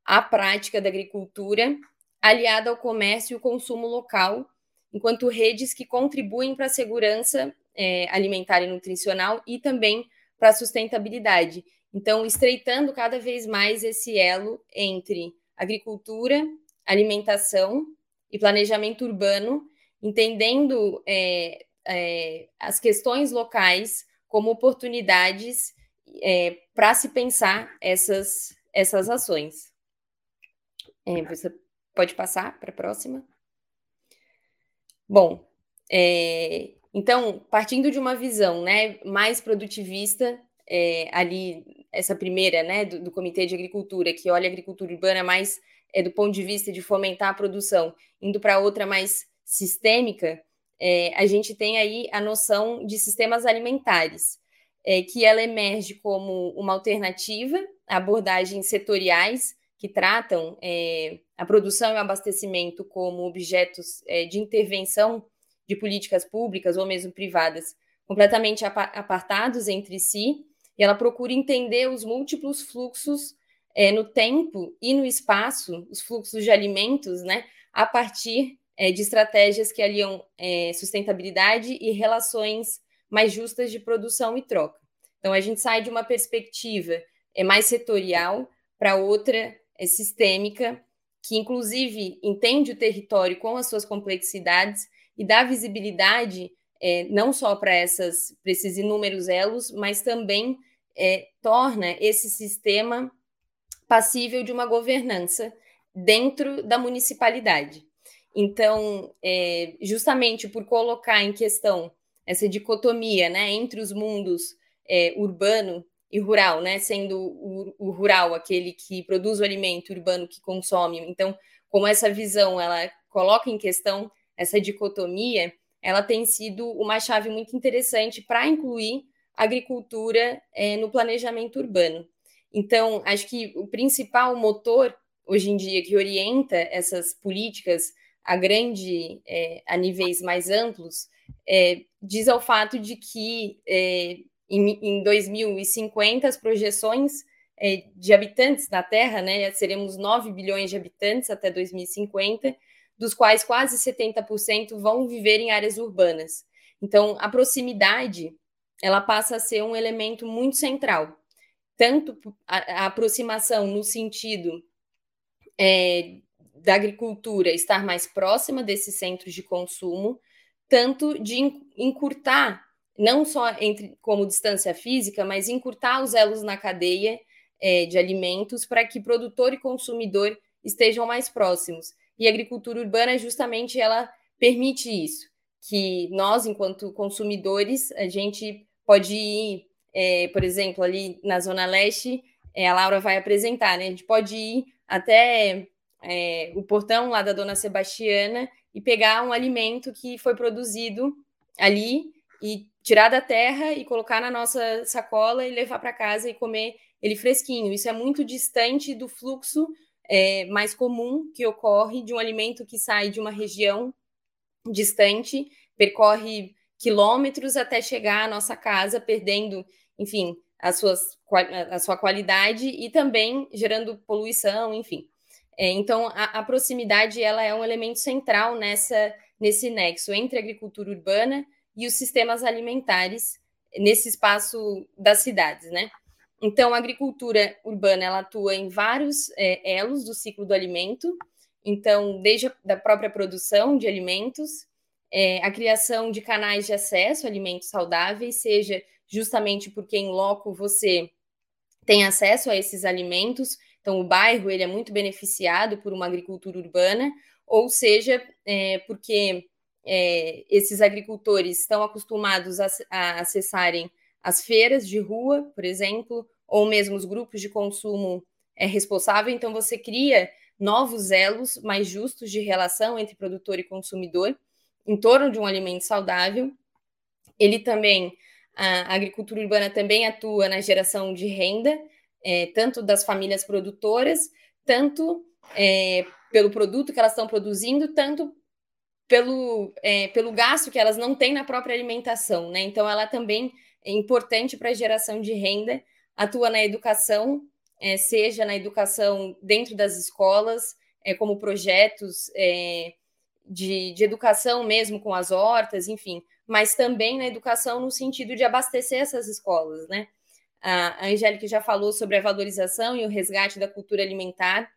a prática da agricultura aliada ao comércio e o consumo local, enquanto redes que contribuem para a segurança é, alimentar e nutricional e também para a sustentabilidade. Então, estreitando cada vez mais esse elo entre agricultura, alimentação e planejamento urbano, entendendo é, é, as questões locais como oportunidades é, para se pensar essas, essas ações. É, você pode passar para a próxima. Bom, é, então, partindo de uma visão né, mais produtivista, é, ali, essa primeira, né, do, do, Comitê de Agricultura, que olha a agricultura urbana mais é, do ponto de vista de fomentar a produção, indo para outra mais sistêmica, é, a gente tem aí a noção de sistemas alimentares, é, que ela emerge como uma alternativa a abordagens setoriais que tratam é, a produção e o abastecimento como objetos é, de intervenção de políticas públicas ou mesmo privadas completamente apartados entre si, e ela procura entender os múltiplos fluxos é, no tempo e no espaço, os fluxos de alimentos, né, a partir é, de estratégias que aliam é, sustentabilidade e relações mais justas de produção e troca. Então, a gente sai de uma perspectiva é, mais setorial para outra é sistêmica, que inclusive entende o território com as suas complexidades e dá visibilidade é, não só para esses inúmeros elos, mas também é, torna esse sistema passível de uma governança dentro da municipalidade. Então, é, justamente por colocar em questão essa dicotomia né, entre os mundos é, urbano e rural, né, sendo o, o, rural aquele que produz o alimento, o urbano que consome. Então, como essa visão ela coloca em questão essa dicotomia, ela tem sido uma chave muito interessante para incluir agricultura é, no planejamento urbano. Então, acho que o principal motor hoje em dia que orienta essas políticas a grande, é, a níveis mais amplos, é, diz ao fato de que é, em, em, 2050 as projeções é, de habitantes na Terra, né, seremos 9 bilhões de habitantes até 2050, dos quais quase 70% vão viver em áreas urbanas. Então, a proximidade ela passa a ser um elemento muito central, tanto a, a aproximação no sentido é, da agricultura estar mais próxima desses centros de consumo, tanto de encurtar, não só entre como distância física, mas encurtar os elos na cadeia é, de alimentos para que produtor e consumidor estejam mais próximos. E a agricultura urbana, justamente, ela permite isso, que nós, enquanto consumidores, a gente pode ir, é, por exemplo, ali na Zona Leste, é, a Laura vai apresentar, né? A gente pode ir até é, o portão lá da dona Sebastiana e pegar um alimento que foi produzido ali e tirar da terra e colocar na nossa sacola e levar para casa e comer ele fresquinho. Isso é muito distante do fluxo é, mais comum que ocorre de um alimento que sai de uma região distante, percorre quilômetros até chegar à nossa casa, perdendo, enfim, as suas, a sua qualidade e também gerando poluição, enfim. É, então, a, a, proximidade ela é um elemento central nessa, nesse nexo entre a agricultura urbana e os sistemas alimentares nesse espaço das cidades, né? Então, a agricultura urbana ela atua em vários é, elos do ciclo do alimento. Então, desde a da própria produção de alimentos, é, a criação de canais de acesso a alimentos saudáveis, seja justamente porque em loco você tem acesso a esses alimentos então, o bairro ele é muito beneficiado por uma agricultura urbana, ou seja, é, porque é, esses agricultores estão acostumados a, a acessarem as feiras de rua, por exemplo, ou mesmo os grupos de consumo é, responsável. Então, você cria novos elos mais justos de relação entre produtor e consumidor em torno de um alimento saudável. Ele também, a agricultura urbana também atua na geração de renda, é, tanto das famílias produtoras, tanto é, pelo produto que elas estão produzindo, tanto pelo, é, pelo gasto que elas não têm na própria alimentação, né? Então, ela também é importante para a geração de renda, atua na educação, é, seja na educação dentro das escolas, é, como projetos é, de, de educação mesmo com as hortas, enfim, mas também na educação no sentido de abastecer essas escolas, né? A Angélica já falou sobre a valorização e o resgate da cultura alimentar.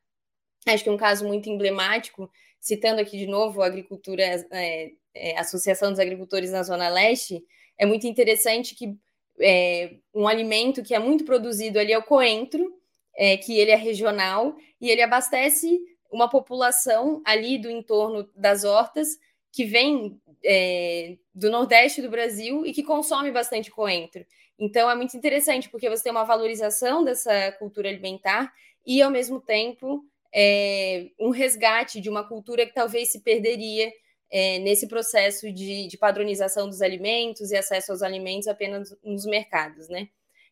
Acho que é um caso muito emblemático, citando aqui de novo a agricultura, é, é, Associação dos Agricultores na Zona Leste, é muito interessante que é, um alimento que é muito produzido ali é o coentro, é, que ele é regional e ele abastece uma população ali do entorno das hortas que vem é, do Nordeste do Brasil e que consome bastante coentro. Então é muito interessante porque você tem uma valorização dessa cultura alimentar e, ao mesmo tempo, é, um resgate de uma cultura que talvez se perderia é, nesse processo de, de, padronização dos alimentos e acesso aos alimentos apenas nos mercados, né?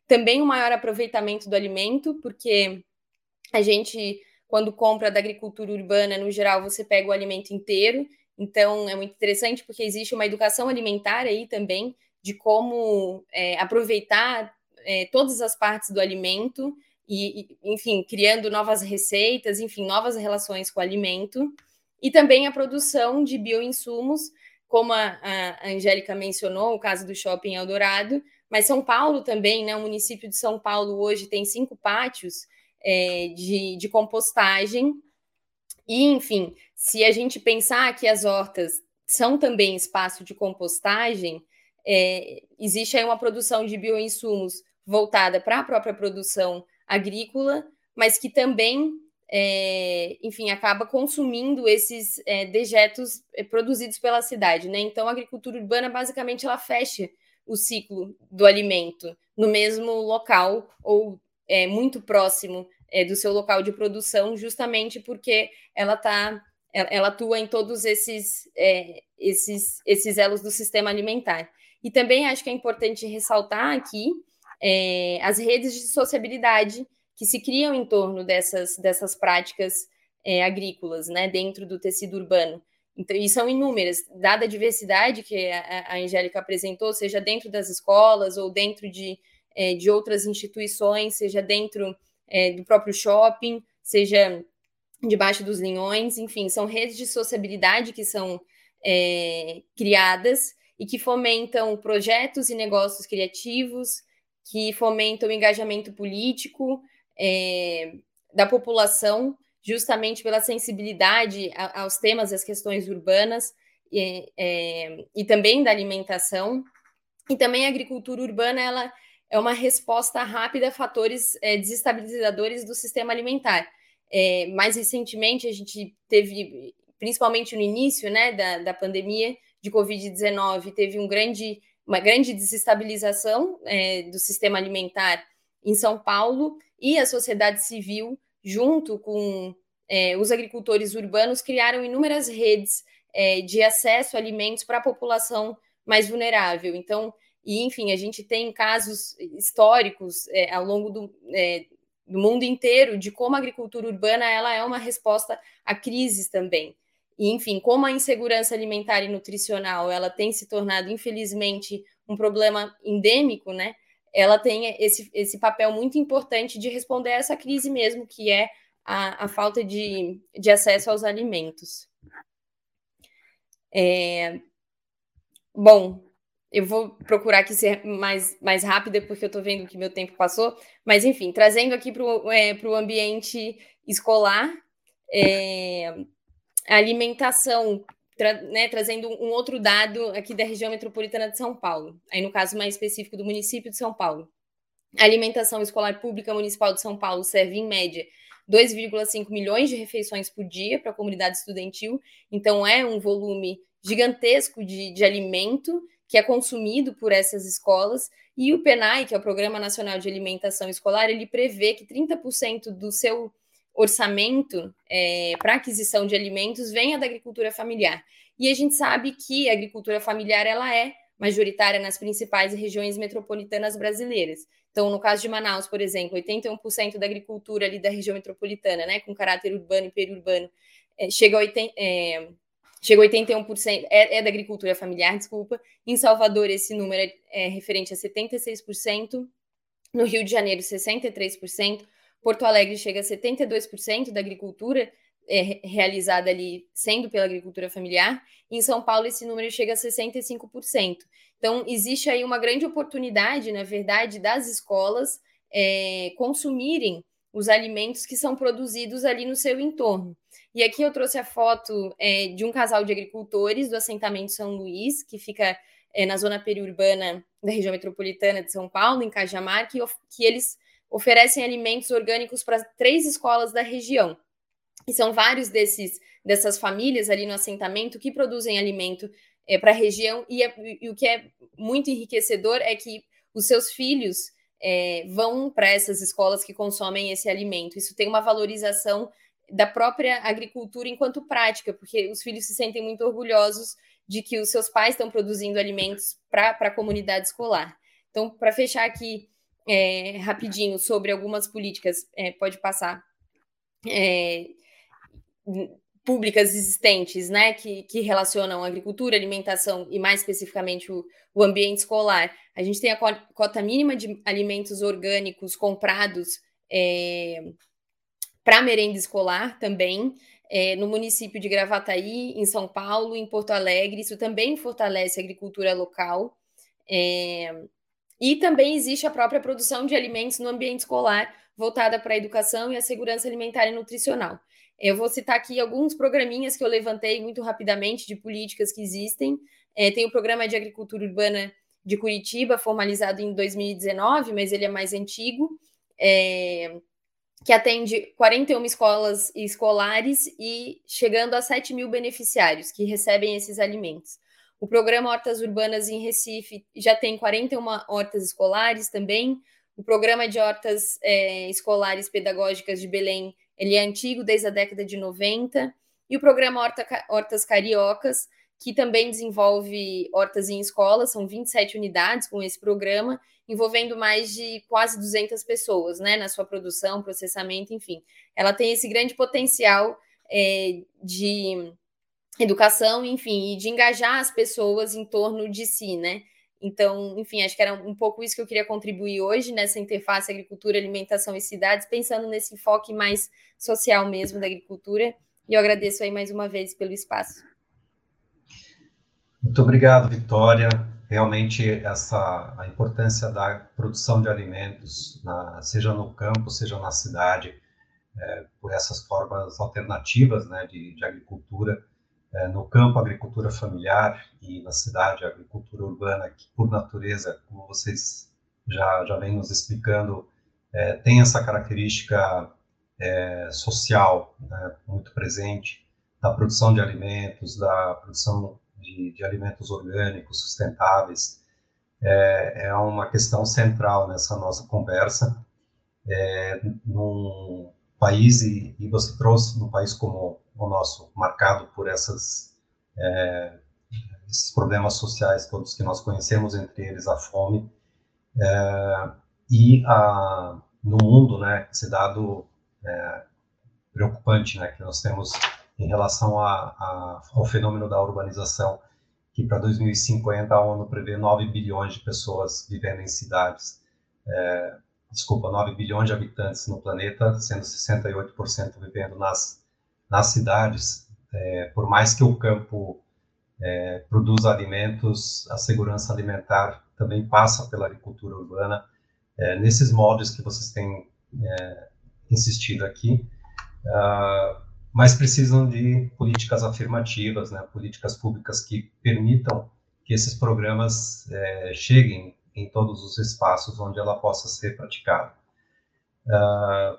Também um maior aproveitamento do alimento, porque a gente, quando compra da agricultura urbana, no geral, você pega o alimento inteiro, então é muito interessante porque existe uma educação alimentar aí também de como é, aproveitar é, todas as partes do alimento e, enfim, criando novas receitas, enfim, novas relações com o alimento, e também a produção de bioinsumos, como a, a Angélica mencionou, o caso do Shopping Eldorado, mas São Paulo também, né, o município de São Paulo hoje tem cinco pátios é, de, de compostagem. E, enfim, se a gente pensar que as hortas são também espaço de compostagem, é, existe aí uma produção de bioinsumos voltada para a própria produção agrícola, mas que também, é, enfim, acaba consumindo esses é, dejetos é, produzidos pela cidade, né? Então, a agricultura urbana basicamente ela fecha o ciclo do alimento no mesmo local ou é, muito próximo é, do seu local de produção, justamente porque ela tá, ela atua em todos esses, é, esses, esses elos do sistema alimentar. E também acho que é importante ressaltar aqui é, as redes de sociabilidade que se criam em torno dessas, dessas práticas é, agrícolas, né, dentro do tecido urbano. Então, e são inúmeras, dada a diversidade que a, a Angélica apresentou, seja dentro das escolas ou dentro de, é, de outras instituições, seja dentro é, do próprio shopping, seja debaixo dos linhões, enfim, são redes de sociabilidade que são é, criadas e que fomentam projetos e negócios criativos, que fomentam o engajamento político é, da população, justamente pela sensibilidade aos temas e às questões urbanas e, é, e também da alimentação. E também a agricultura urbana ela é uma resposta rápida a fatores é, desestabilizadores do sistema alimentar. É, mais recentemente, a gente teve, principalmente no início né, da, da pandemia, de Covid-19 teve um grande, uma grande desestabilização é, do sistema alimentar em São Paulo e a sociedade civil, junto com é, os agricultores urbanos, criaram inúmeras redes é, de acesso a alimentos para a população mais vulnerável. Então, e enfim, a gente tem casos históricos é, ao longo do, é, do mundo inteiro de como a agricultura urbana ela é uma resposta a crises também. E, enfim, como a insegurança alimentar e nutricional ela tem se tornado, infelizmente, um problema endêmico, né? Ela tem esse, esse papel muito importante de responder a essa crise mesmo, que é a, a falta de, de acesso aos alimentos. É... Bom, eu vou procurar aqui ser mais, mais rápida, porque eu estou vendo que meu tempo passou. Mas, enfim, trazendo aqui para o é, ambiente escolar, é, alimentação, tra, né, trazendo um outro dado aqui da região metropolitana de São Paulo, aí no caso mais específico do município de São Paulo. A alimentação escolar pública municipal de São Paulo serve, em média, 2,5 milhões de refeições por dia para a comunidade estudantil, então é um volume gigantesco de, de alimento que é consumido por essas escolas, e o PENAI, que é o Programa Nacional de Alimentação Escolar, ele prevê que 30% do seu orçamento é, para aquisição de alimentos venha da agricultura familiar. E a gente sabe que a agricultura familiar ela é majoritária nas principais regiões metropolitanas brasileiras. Então, no caso de Manaus, por exemplo, 81% da agricultura ali da região metropolitana, né, com caráter urbano e periurbano, é, chega a 80, é, chega a 81%, é, é, da agricultura familiar, desculpa. Em Salvador, esse número é, é referente a 76%, no Rio de Janeiro, 63%, Porto Alegre chega a 72% da agricultura é, realizada ali sendo pela agricultura familiar. Em São Paulo, esse número chega a 65%. Então, existe aí uma grande oportunidade, na verdade, das escolas é, consumirem os alimentos que são produzidos ali no seu entorno. E aqui eu trouxe a foto é, de um casal de agricultores do assentamento São Luís, que fica é, na zona periurbana da região metropolitana de São Paulo, em Cajamar, que, que eles oferecem alimentos orgânicos para três escolas da região. E são vários desses dessas famílias ali no assentamento que produzem alimento é, para a região, e, é, e, o que é muito enriquecedor é que os seus filhos é, vão para essas escolas que consomem esse alimento. Isso tem uma valorização da própria agricultura enquanto prática, porque os filhos se sentem muito orgulhosos de que os seus pais estão produzindo alimentos para a comunidade escolar. Então, para fechar aqui é, rapidinho sobre algumas políticas, é, pode passar, é, públicas existentes, né, que, que relacionam agricultura, alimentação e mais especificamente o, o ambiente escolar. A gente tem a cota mínima de alimentos orgânicos comprados é, para merenda escolar também, é, no município de Gravataí, em São Paulo, em Porto Alegre. Isso também fortalece a agricultura local. É, e também existe a própria produção de alimentos no ambiente escolar, voltada para a educação e a segurança alimentar e nutricional. Eu vou citar aqui alguns programinhas que eu levantei muito rapidamente de políticas que existem. É, tem o programa de agricultura urbana de Curitiba, formalizado em 2019, mas ele é mais antigo, é, que atende 41 escolas escolares e chegando a 7 mil beneficiários que recebem esses alimentos. O programa Hortas Urbanas em Recife já tem 41 hortas escolares também. O programa de hortas é, escolares pedagógicas de Belém ele é antigo, desde a década de 90. E o programa Horta, Hortas Cariocas, que também desenvolve hortas em escolas, são 27 unidades com esse programa, envolvendo mais de quase 200 pessoas, né, na sua produção, processamento, enfim. Ela tem esse grande potencial é, de educação, enfim, e de engajar as pessoas em torno de si, né? Então, enfim, acho que era um pouco isso que eu queria contribuir hoje nessa interface agricultura, alimentação e cidades, pensando nesse enfoque mais social mesmo da agricultura. E eu agradeço aí mais uma vez pelo espaço. Muito obrigado, Vitória. Realmente essa a importância da produção de alimentos, na, seja no campo, seja na cidade, é, por essas formas alternativas né, de, de agricultura, é, no campo, agricultura familiar e na cidade, agricultura urbana, que por natureza, como vocês já, já vêm nos explicando, é, tem essa característica é, social né, muito presente, da produção de alimentos, da produção de, de alimentos orgânicos, sustentáveis, é, é, uma questão central nessa nossa conversa. É, num país, e, e você trouxe num país como o nosso, marcado por essas, é, esses problemas sociais todos que nós conhecemos, entre eles a fome, é, e a, no mundo, né, esse dado é, preocupante, né, que nós temos em relação a, a, ao fenômeno da urbanização, que para 2050 a ONU prevê 9 bilhões de pessoas vivendo em cidades, é, desculpa, 9 bilhões de habitantes no planeta, sendo 68% vivendo nas nas cidades, é, por mais que o campo é, produza alimentos, a segurança alimentar também passa pela agricultura urbana, é, nesses moldes que vocês têm é, insistido aqui, uh, mas precisam de políticas afirmativas, né, políticas públicas que permitam que esses programas é, cheguem em todos os espaços onde ela possa ser praticada. Uh,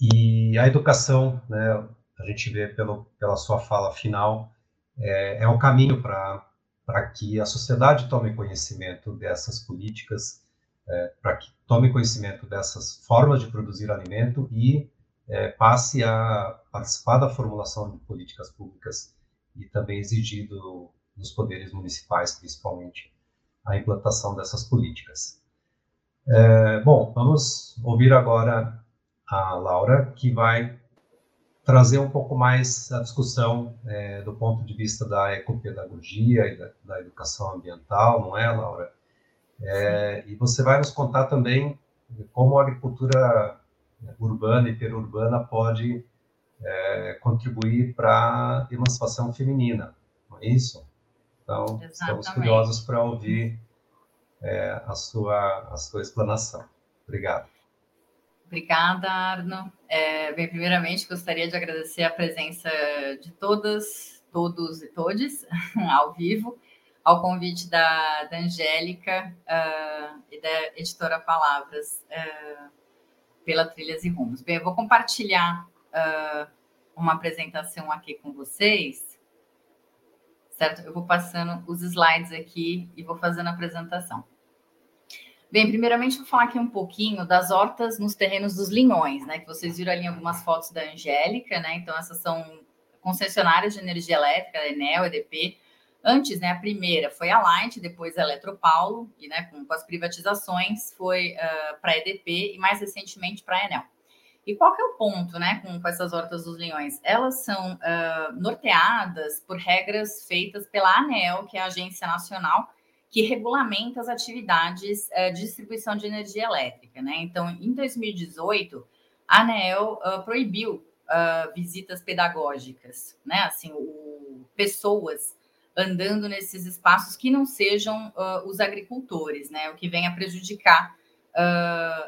e a educação, né, a gente vê pelo, pela sua fala final, é, é o caminho para que a sociedade tome conhecimento dessas políticas, é, para que tome conhecimento dessas formas de produzir alimento e é, passe a participar da formulação de políticas públicas e também exigir do, dos poderes municipais, principalmente, a implantação dessas políticas. É, bom, vamos ouvir agora a Laura, que vai trazer um pouco mais a discussão é, do ponto de vista da ecopedagogia e da, da educação ambiental, não é, Laura? É, e você vai nos contar também como a agricultura urbana e perurbana pode é, contribuir para a emancipação feminina, não é isso? Então, Exatamente. estamos curiosos para ouvir é, a, sua, a sua explanação. Obrigado. Obrigada, Arno. É, bem, primeiramente, gostaria de agradecer a presença de todas, todos e todes *laughs* ao vivo, ao convite da, da Angélica uh, e da editora Palavras uh, pela Trilhas e Rumos. Bem, eu vou compartilhar uh, uma apresentação aqui com vocês, certo? Eu vou passando os slides aqui e vou fazendo a apresentação. Bem, primeiramente vou falar aqui um pouquinho das hortas nos terrenos dos Linhões, né? Que vocês viram ali algumas fotos da Angélica, né? Então, essas são concessionárias de energia elétrica, Enel, EDP. Antes, né, a primeira foi a Light, depois a Eletropaulo, e né, com, com as privatizações foi uh, para a EDP e mais recentemente para a Enel. E qual que é o ponto, né, com, com essas hortas dos leões? Elas são uh, norteadas por regras feitas pela ANEL, que é a Agência Nacional que regulamenta as atividades uh, de distribuição de energia elétrica. Né? Então, em 2018, a ANEEL uh, proibiu visitas pedagógicas, né? assim, o, pessoas andando nesses espaços que não sejam os agricultores, né? o que vem a prejudicar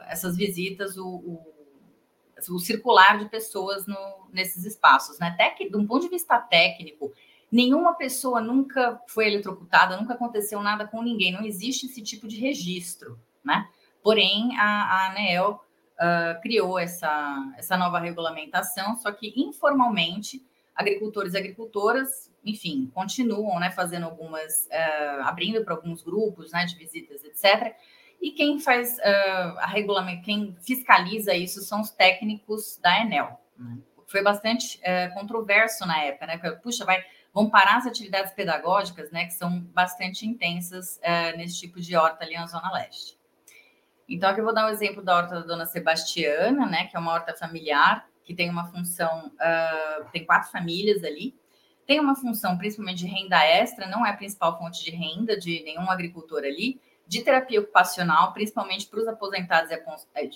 essas visitas, o, o, o circular de pessoas no, nesses espaços. Né? Tec, de um ponto de vista técnico, nenhuma pessoa nunca foi eletrocutada, nunca aconteceu nada com ninguém, não existe esse tipo de registro. Né? Porém, a, a ANEEL uh, criou essa, essa nova regulamentação, só que informalmente, agricultores e agricultoras, enfim, continuam né, fazendo algumas, uh, abrindo para alguns grupos né, de visitas, etc. E quem faz uh, a regulamento, quem fiscaliza isso são os técnicos da Enel. Né? Foi bastante uh, controverso na época, né? Puxa, vai, vão parar as atividades pedagógicas, né? Que são bastante intensas nesse tipo de horta ali na Zona Leste. Então, aqui eu vou dar um exemplo da horta da Dona Sebastiana, né? Que é uma horta familiar que tem uma função, tem quatro famílias ali, tem uma função principalmente de renda extra, não é a principal fonte de renda de nenhum agricultor ali, de terapia ocupacional, principalmente para os aposentados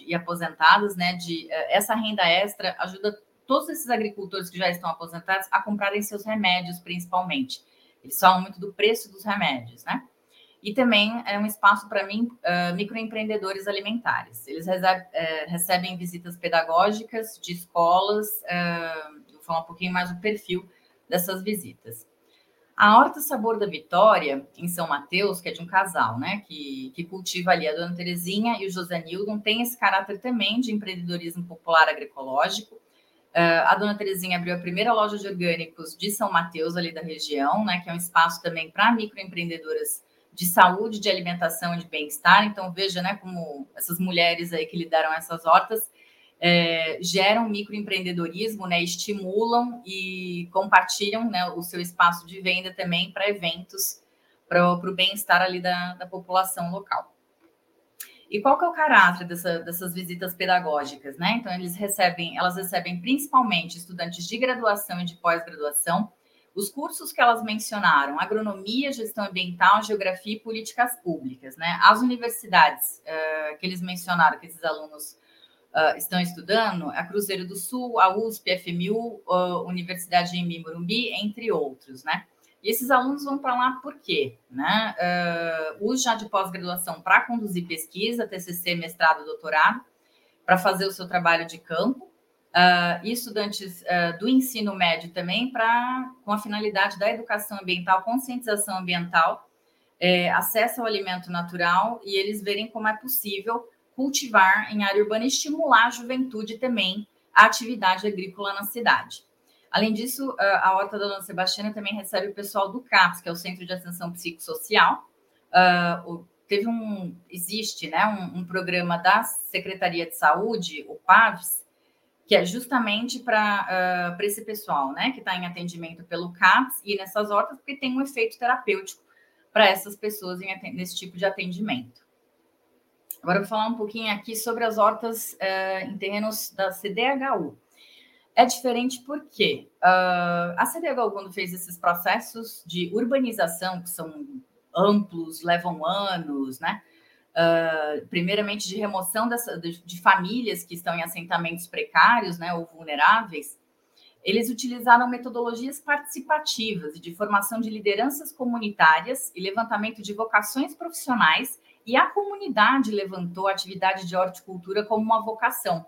e aposentadas, né? De eh, essa renda extra ajuda todos esses agricultores que já estão aposentados a comprarem seus remédios, principalmente. Eles falam muito do preço dos remédios, né? E também é um espaço para mim, uh, microempreendedores alimentares. Eles recebem, uh, recebem visitas pedagógicas de escolas, uh, vou falar um pouquinho mais do perfil dessas visitas. A Horta Sabor da Vitória, em São Mateus, que é de um casal, né, que, que cultiva ali a Dona Terezinha e o José Nildon, tem esse caráter também de empreendedorismo popular agroecológico. Uh, a Dona Terezinha abriu a primeira loja de orgânicos de São Mateus, ali da região, né, que é um espaço também para microempreendedoras de saúde, de alimentação e de bem-estar. Então, veja, né, como essas mulheres aí que lideram essas hortas é, geram microempreendedorismo, né, estimulam e compartilham né, o seu espaço de venda também para eventos, para o bem-estar ali da, da, população local. E qual que é o caráter dessa, dessas visitas pedagógicas, né? Então, eles recebem, elas recebem principalmente estudantes de graduação e de pós-graduação, os cursos que elas mencionaram, agronomia, gestão ambiental, geografia e políticas públicas, né? As universidades uh, que eles mencionaram, que esses alunos uh, estão estudando, a Cruzeiro do Sul, a USP, a FMU, a Universidade de Morumbi, entre outros, né? E esses alunos vão para lá por quê? Né? Uh, já de pós-graduação para conduzir pesquisa, TCC, mestrado, doutorado, para fazer o seu trabalho de campo, uh, estudantes uh, do ensino médio também, para com a finalidade da educação ambiental, conscientização ambiental, é, acesso ao alimento natural e eles verem como é possível cultivar em área urbana e estimular a juventude também a atividade agrícola na cidade. Além disso, a Horta da Dona Sebastiana também recebe o pessoal do CAPS, que é o Centro de Atenção Psicossocial. Uh, teve um, existe né, um, um, programa da Secretaria de Saúde, o PAVS, que é justamente para uh, esse pessoal né, que está em atendimento pelo CAPS e nessas hortas, porque tem um efeito terapêutico para essas pessoas em, nesse tipo de atendimento. Agora eu vou falar um pouquinho aqui sobre as hortas uh, em terrenos da CDHU. É diferente porque uh, a CDHU, quando fez esses processos de urbanização, que são amplos, levam anos, né? Uh, primeiramente de remoção dessa, de, de, famílias que estão em assentamentos precários né, ou vulneráveis, eles utilizaram metodologias participativas e de formação de lideranças comunitárias e levantamento de vocações profissionais e a comunidade levantou a atividade de horticultura como uma vocação.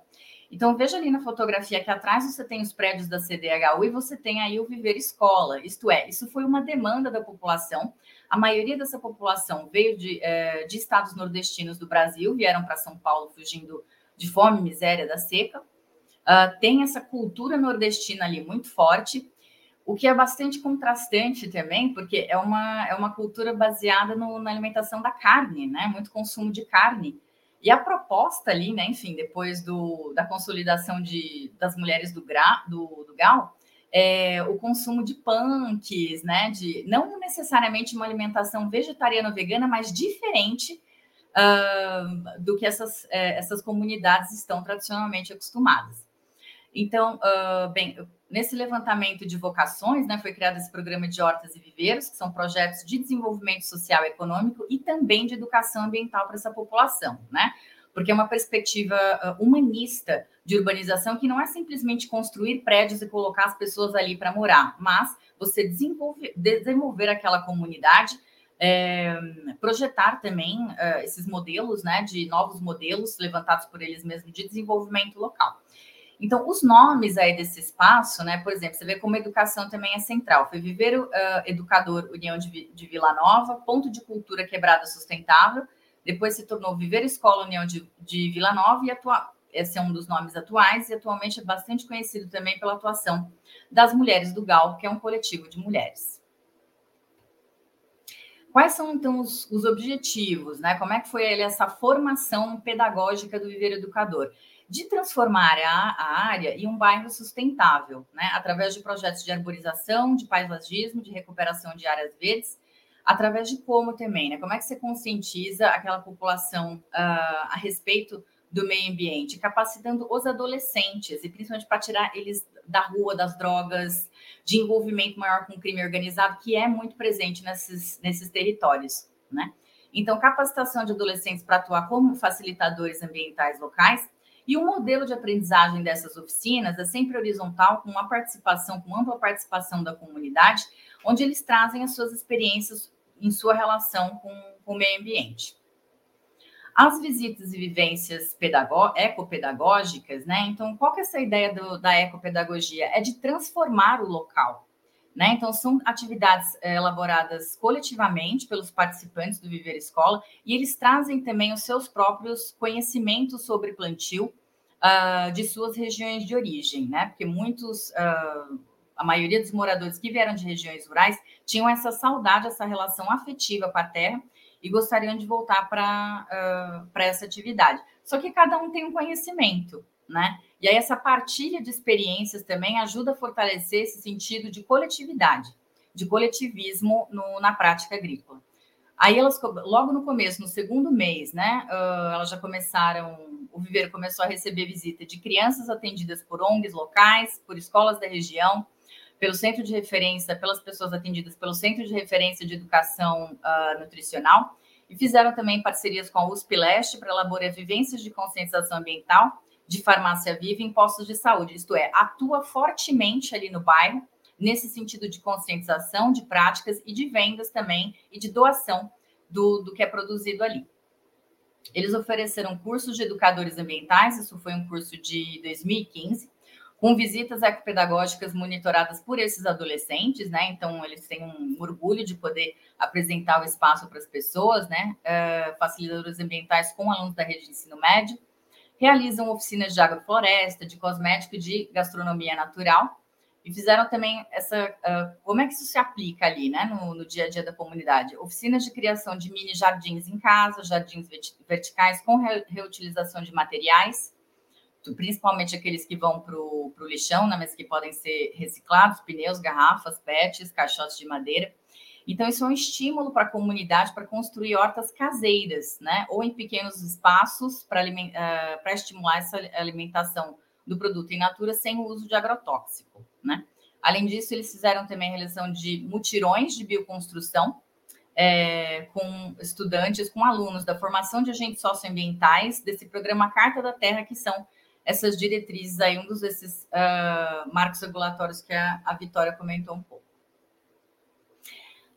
Então, veja ali na fotografia que atrás você tem os prédios da CDHU e você tem aí o Viver Escola. Isto é, isso foi uma demanda da população. A maioria dessa população veio de, é, de estados nordestinos do Brasil, vieram para São Paulo fugindo de fome, miséria, da seca. Uh, tem essa cultura nordestina ali muito forte o que é bastante contrastante também, porque é uma, é uma cultura baseada no, na alimentação da carne, né? Muito consumo de carne. E a proposta ali, né, enfim, depois do, da consolidação de, das mulheres do, gra, do, do GAL, é o consumo de punks, né? De, não necessariamente uma alimentação vegetariana ou vegana, mas diferente uh, do que essas, é, essas comunidades estão tradicionalmente acostumadas. Então, uh, bem, nesse levantamento de vocações, né, foi criado esse programa de hortas e viveiros, que são projetos de desenvolvimento social e econômico e também de educação ambiental para essa população, né? Porque é uma perspectiva uh, humanista de urbanização que não é simplesmente construir prédios e colocar as pessoas ali para morar, mas você desenvolver, desenvolver aquela comunidade, é, projetar também uh, esses modelos, né, de novos modelos levantados por eles mesmos de desenvolvimento local. Então, os nomes aí desse espaço, né? Por exemplo, você vê como a educação também é central. Foi Viveiro uh, Educador União de, de, Vila Nova, Ponto de Cultura Quebrada Sustentável, depois se tornou Viver Escola União de, de Vila Nova e atua, esse é um dos nomes atuais e atualmente é bastante conhecido também pela atuação das Mulheres do GAL, que é um coletivo de mulheres. Quais são, então, os, os objetivos, né? Como é que foi ele, essa formação pedagógica do Viver Educador? De transformar a, a área em um bairro sustentável, né? Através de projetos de arborização, de paisagismo, de recuperação de áreas verdes, através de como também, né? Como é que você conscientiza aquela população uh, a respeito do meio ambiente, capacitando os adolescentes, e principalmente para tirar eles da rua, das drogas, de envolvimento maior com o crime organizado, que é muito presente nesses, nesses territórios, né? Então, capacitação de adolescentes para atuar como facilitadores ambientais locais, e o modelo de aprendizagem dessas oficinas é sempre horizontal, com uma participação, com ampla participação da comunidade, onde eles trazem as suas experiências em sua relação com, com o meio ambiente. As visitas e vivências ecopedagógicas, né? Então, qual que é essa ideia do, da ecopedagogia? É de transformar o local, né? Então, são atividades é, elaboradas coletivamente pelos participantes do Viver Escola e eles trazem também os seus próprios conhecimentos sobre plantio uh, de suas regiões de origem, né? Porque muitos, uh, a maioria dos moradores que vieram de regiões rurais tinham essa saudade, essa relação afetiva com a terra e gostariam de voltar para uh, essa atividade. Só que cada um tem um conhecimento, né? E aí essa partilha de experiências também ajuda a fortalecer esse sentido de coletividade, de coletivismo no, na prática agrícola. Aí elas, logo no começo, no segundo mês, né, uh, elas já começaram, o viveiro começou a receber visita de crianças atendidas por ONGs locais, por escolas da região, pelo centro de referência, pelas pessoas atendidas pelo centro de referência de educação uh, nutricional, e fizeram também parcerias com a USP Leste para elaborar vivências de conscientização ambiental de farmácia viva em postos de saúde, isto é, atua fortemente ali no bairro, nesse sentido de conscientização, de práticas e de vendas também, e de doação do, do que é produzido ali. Eles ofereceram cursos de educadores ambientais, isso foi um curso de 2015, com visitas ecopedagógicas monitoradas por esses adolescentes, né? Então, eles têm um orgulho de poder apresentar o espaço para as pessoas, né? Uh, facilitadores ambientais com alunos da rede de ensino médio. Realizam oficinas de agrofloresta, de cosmético e de gastronomia natural. E fizeram também essa. Uh, como é que isso se aplica ali, né? No, no dia a dia da comunidade? Oficinas de criação de mini jardins em casa, jardins verticais com re reutilização de materiais principalmente aqueles que vão para o lixão, né, mas que podem ser reciclados, pneus, garrafas, pets, caixotes de madeira. Então, isso é um estímulo para a comunidade para construir hortas caseiras, né? Ou em pequenos espaços para uh, estimular essa alimentação do produto in natura sem o uso de agrotóxico, né? Além disso, eles fizeram também a realização de mutirões de bioconstrução é, com estudantes, com alunos da formação de agentes socioambientais desse programa Carta da Terra, que são essas diretrizes aí, um dos desses uh, marcos regulatórios que a, a Vitória comentou um pouco.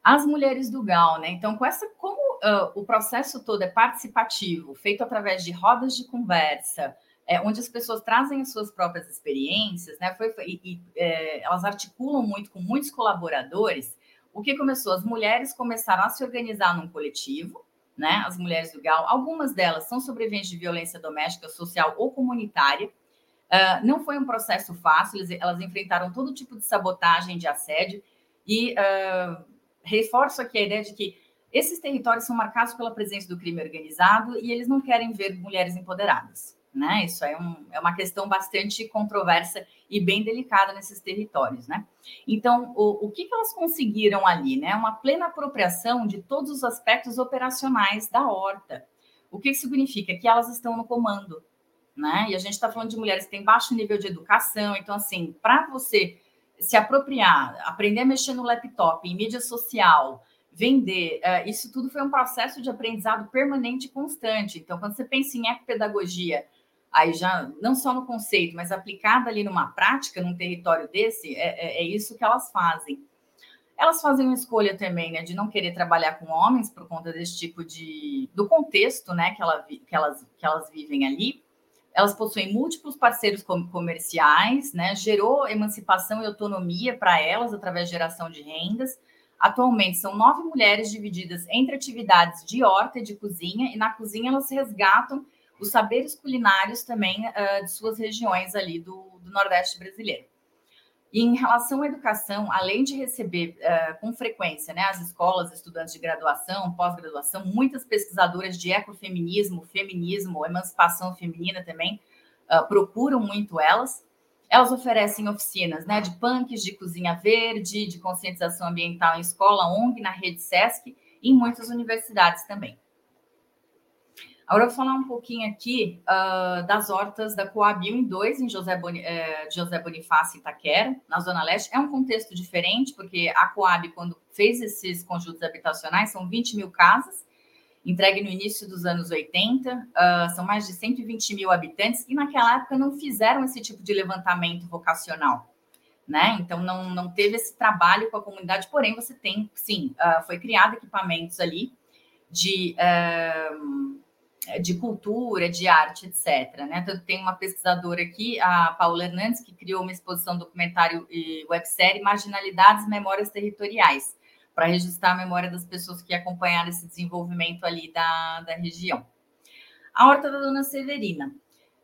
As mulheres do GAL, né? Então, com essa, como uh, o processo todo é participativo, feito através de rodas de conversa, é, onde as pessoas trazem as suas próprias experiências, né? Foi, foi e, é, elas articulam muito com muitos colaboradores. O que começou? As mulheres começaram a se organizar num coletivo, né? As mulheres do GAL, algumas delas são sobreviventes de violência doméstica, social ou comunitária. Uh, não foi um processo fácil, elas enfrentaram todo tipo de sabotagem, de assédio, e uh, reforço aqui a ideia de que esses territórios são marcados pela presença do crime organizado e eles não querem ver mulheres empoderadas né? Isso é, um, é uma questão bastante controversa e bem delicada nesses territórios, né? Então, o, o que, que elas conseguiram ali, né? Uma plena apropriação de todos os aspectos operacionais da horta. O que, que significa? Que elas estão no comando, né? E a gente está falando de mulheres que têm baixo nível de educação, então, assim, para você se apropriar, aprender a mexer no laptop, em mídia social, vender, uh, isso tudo foi um processo de aprendizado permanente e constante. Então, quando você pensa em ecopedagogia, aí já não só no conceito, mas aplicada ali numa prática, num território desse, é, é, é, isso que elas fazem. Elas fazem uma escolha também, né, de não querer trabalhar com homens por conta desse tipo de do contexto, né, que, ela, que, elas, que elas vivem ali. elas possuem múltiplos parceiros comerciais, né? gerou emancipação e autonomia para elas através de geração de rendas. Atualmente são nove mulheres divididas entre atividades de horta e de cozinha, e na cozinha elas resgatam os saberes culinários também uh, de suas regiões ali do, do Nordeste brasileiro. E em relação à educação, além de receber uh, com frequência né, as escolas, estudantes de graduação, pós-graduação, muitas pesquisadoras de ecofeminismo, feminismo, emancipação feminina também uh, procuram muito elas. Elas oferecem oficinas né, de punks, de cozinha verde, de conscientização ambiental em escola, ONG, na rede SESC e em muitas universidades também. Agora eu vou falar um pouquinho aqui uh, das hortas da Coab 1 e 2 em José, Boni, eh, José Bonifácio Itaquera, na Zona Leste. É um contexto diferente, porque a Coab, quando fez esses conjuntos habitacionais, são 20 mil casas, entregue no início dos anos 80, uh, ah, são mais de 120 mil habitantes, e naquela época não fizeram esse tipo de levantamento vocacional. Né? Então não, não teve esse trabalho com a comunidade, porém você tem, sim, uh, foi criado equipamentos ali de uh, de cultura, de arte, etc. Né? Então, tem uma pesquisadora aqui, a Paula Hernandes, que criou uma exposição documentário e websérie Marginalidades Memórias Territoriais, para registrar a memória das pessoas que acompanharam esse desenvolvimento ali da, da região. A Horta da Dona Severina,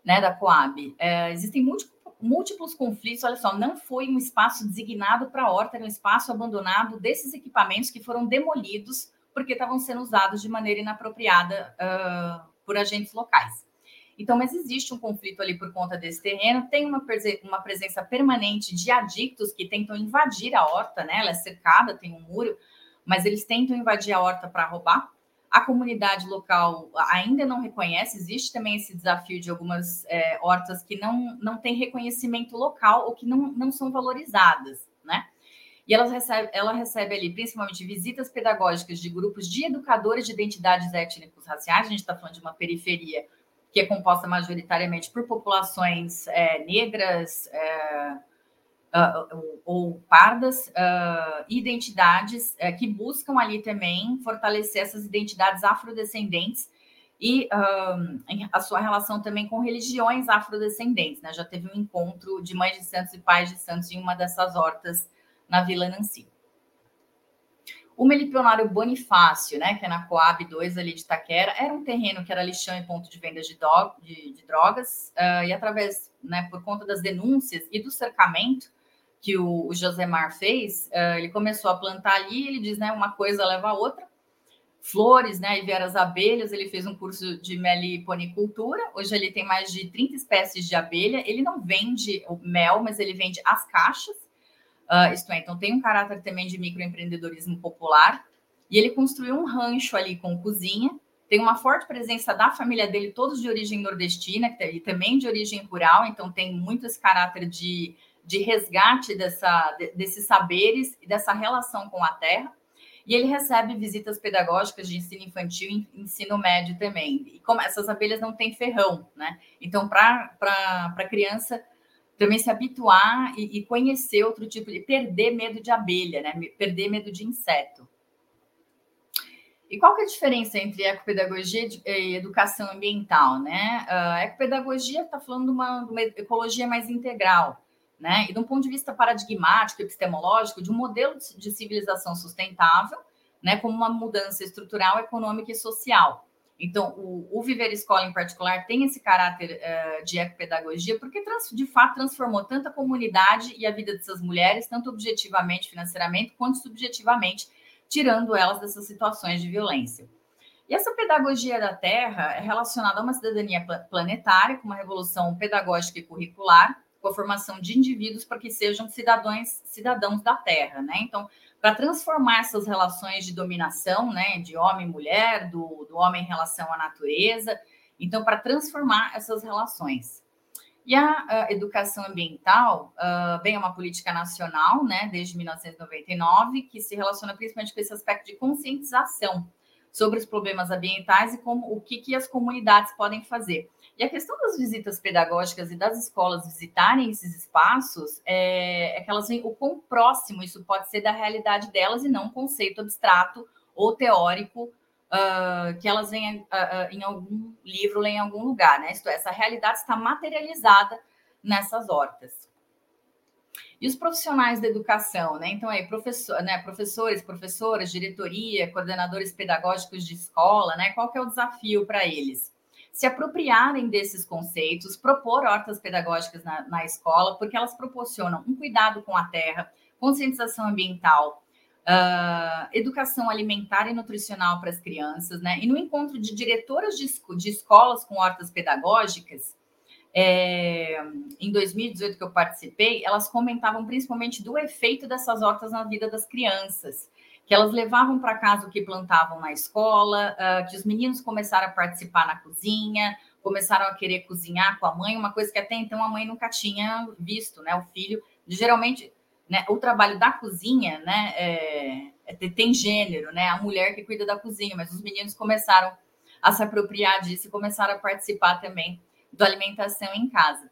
né, da Coab, é, existem múltiplos, múltiplos conflitos, olha só, não foi um espaço designado para a horta, era um espaço abandonado desses equipamentos que foram demolidos porque estavam sendo usados de maneira inapropriada uh, por agentes locais. Então, mas existe um conflito ali por conta desse terreno, tem uma, uma presença permanente de adictos que tentam invadir a horta, né? Ela é cercada, tem um muro, mas eles tentam invadir a horta para roubar. A comunidade local ainda não reconhece, existe também esse desafio de algumas é, hortas que não, não têm reconhecimento local ou que não, não são valorizadas? E ela recebe, ela recebe ali principalmente visitas pedagógicas de grupos de educadores de identidades étnicos raciais. A gente está falando de uma periferia que é composta majoritariamente por populações é, negras é, uh, ou pardas, uh, identidades uh, que buscam ali também fortalecer essas identidades afrodescendentes e a sua relação também com religiões afrodescendentes. Né? Já teve um encontro de mães de santos e pais de santos em uma dessas hortas na Vila Nancy. O Melipionário Bonifácio, né, que é na Coab 2 ali de Taquera, era um terreno que era lixão e ponto de venda de, do, de, de drogas, uh, e através, né, por conta das denúncias e do cercamento que o, o Josemar fez, uh, ele começou a plantar ali, ele diz, né, uma coisa leva a outra, flores, né, e vieram as abelhas, ele fez um curso de meliponicultura, hoje ele tem mais de 30 espécies de abelha, ele não vende o mel, mas ele vende as caixas, Uh, isto é, então tem um caráter também de microempreendedorismo popular. E ele construiu um rancho ali com cozinha. Tem uma forte presença da família dele, todos de origem nordestina e também de origem rural. Então tem muito esse caráter de, de resgate dessa, de, desses saberes e dessa relação com a terra. E ele recebe visitas pedagógicas de ensino infantil e ensino médio também. E como essas abelhas não têm ferrão, né? Então, para a criança, também se habituar e, e, conhecer outro tipo de perder medo de abelha, né? Perder medo de inseto. E qual que é a diferença entre ecopedagogia e educação ambiental, né? A ecopedagogia está falando de uma, de uma, ecologia mais integral, né? E de um ponto de vista paradigmático, epistemológico, de um modelo de civilização sustentável, né? Como uma mudança estrutural, econômica e social. Então, o, o Viver Escola, em particular, tem esse caráter uh, de ecopedagogia, porque, trans, de fato, transformou tanto a comunidade e a vida dessas mulheres, tanto objetivamente, financeiramente, quanto subjetivamente, tirando elas dessas situações de violência. E essa pedagogia da Terra é relacionada a uma cidadania planetária, com uma revolução pedagógica e curricular, com a formação de indivíduos para que sejam cidadãos, cidadãos da Terra, né? Então, para transformar essas relações de dominação, né, de homem e mulher, do, do homem em relação à natureza, então, para transformar essas relações. E a, a educação ambiental, uh, bem, é uma política nacional, né, desde 1999, que se relaciona principalmente com esse aspecto de conscientização sobre os problemas ambientais e como o que, que as comunidades podem fazer. E a questão das visitas pedagógicas e das escolas visitarem esses espaços é, é que elas veem o quão próximo isso pode ser da realidade delas e não um conceito abstrato ou teórico uh, que elas venham uh, em algum livro, em algum lugar, né? Isto é, essa realidade está materializada nessas hortas. E os profissionais da educação, né? Então, aí, professor, né? professores, professoras, diretoria, coordenadores pedagógicos de escola, né? Qual que é o desafio para eles? Se apropriarem desses conceitos, propor hortas pedagógicas na, na escola, porque elas proporcionam um cuidado com a terra, conscientização ambiental, uh, educação alimentar e nutricional para as crianças, né? E no encontro de diretoras de, de escolas com hortas pedagógicas, é, em 2018 que eu participei, elas comentavam principalmente do efeito dessas hortas na vida das crianças, que elas levavam para casa o que plantavam na escola, uh, que os meninos começaram a participar na cozinha, começaram a querer cozinhar com a mãe, uma coisa que até então a mãe nunca tinha visto, né? O filho, geralmente, né, o trabalho da cozinha, né, é, é, tem gênero, né? A mulher que cuida da cozinha, mas os meninos começaram a se apropriar disso e começaram a participar também do alimentação em casa.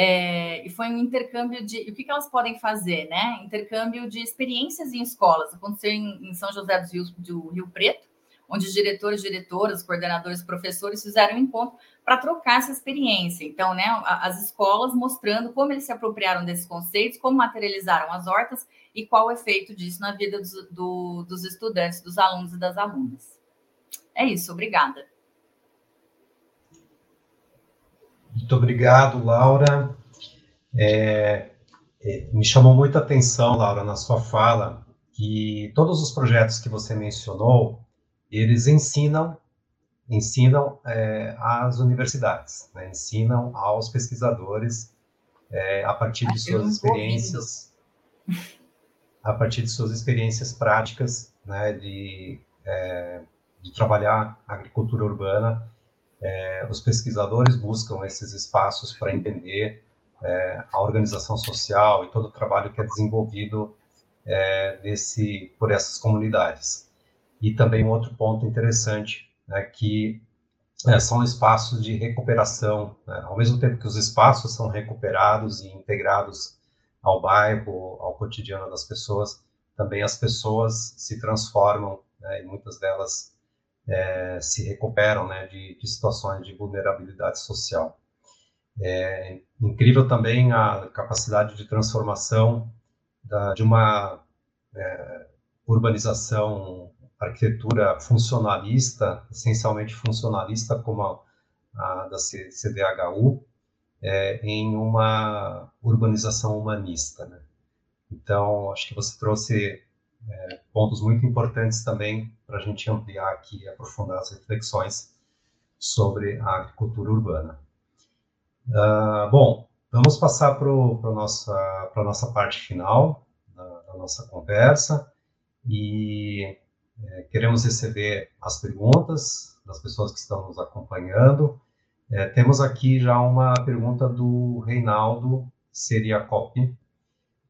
É, e foi um intercâmbio de. O que, que elas podem fazer, né? Intercâmbio de experiências em escolas. Aconteceu em, em São José dos Rios, do Rio Preto, onde os diretores, diretoras, coordenadores, professores fizeram um encontro para trocar essa experiência. Então, né, as escolas mostrando como eles se apropriaram desses conceitos, como materializaram as hortas e qual o efeito disso na vida dos, do, dos estudantes, dos alunos e das alunas. É isso, obrigada. Muito obrigado, Laura. É, é, me chamou muita atenção, Laura, na sua fala, que todos os projetos que você mencionou, eles ensinam ensinam é, às universidades, né? ensinam aos pesquisadores é, a partir de suas experiências, a partir de suas experiências práticas, né, de, é, de trabalhar agricultura urbana é, os pesquisadores buscam esses espaços para entender é, a organização social e todo o trabalho que é desenvolvido é, desse, por essas comunidades. E também um outro ponto interessante, né, que é, são espaços de recuperação, né, ao mesmo tempo que os espaços são recuperados e integrados ao bairro, ao cotidiano das pessoas, também as pessoas se transformam, né, e muitas delas é, se recuperam né, de, de, situações de vulnerabilidade social. É incrível também a capacidade de transformação da, de uma é, urbanização, arquitetura funcionalista, essencialmente funcionalista, como a, a da CDHU, é, em uma urbanização humanista. Né? Então, acho que você trouxe é, pontos muito importantes também para a gente ampliar aqui e aprofundar as reflexões sobre a agricultura urbana. Uh, bom, vamos passar para a nossa, nossa parte final da, da nossa conversa e é, queremos receber as perguntas das pessoas que estão nos acompanhando. É, temos aqui já uma pergunta do Reinaldo Seriacopi,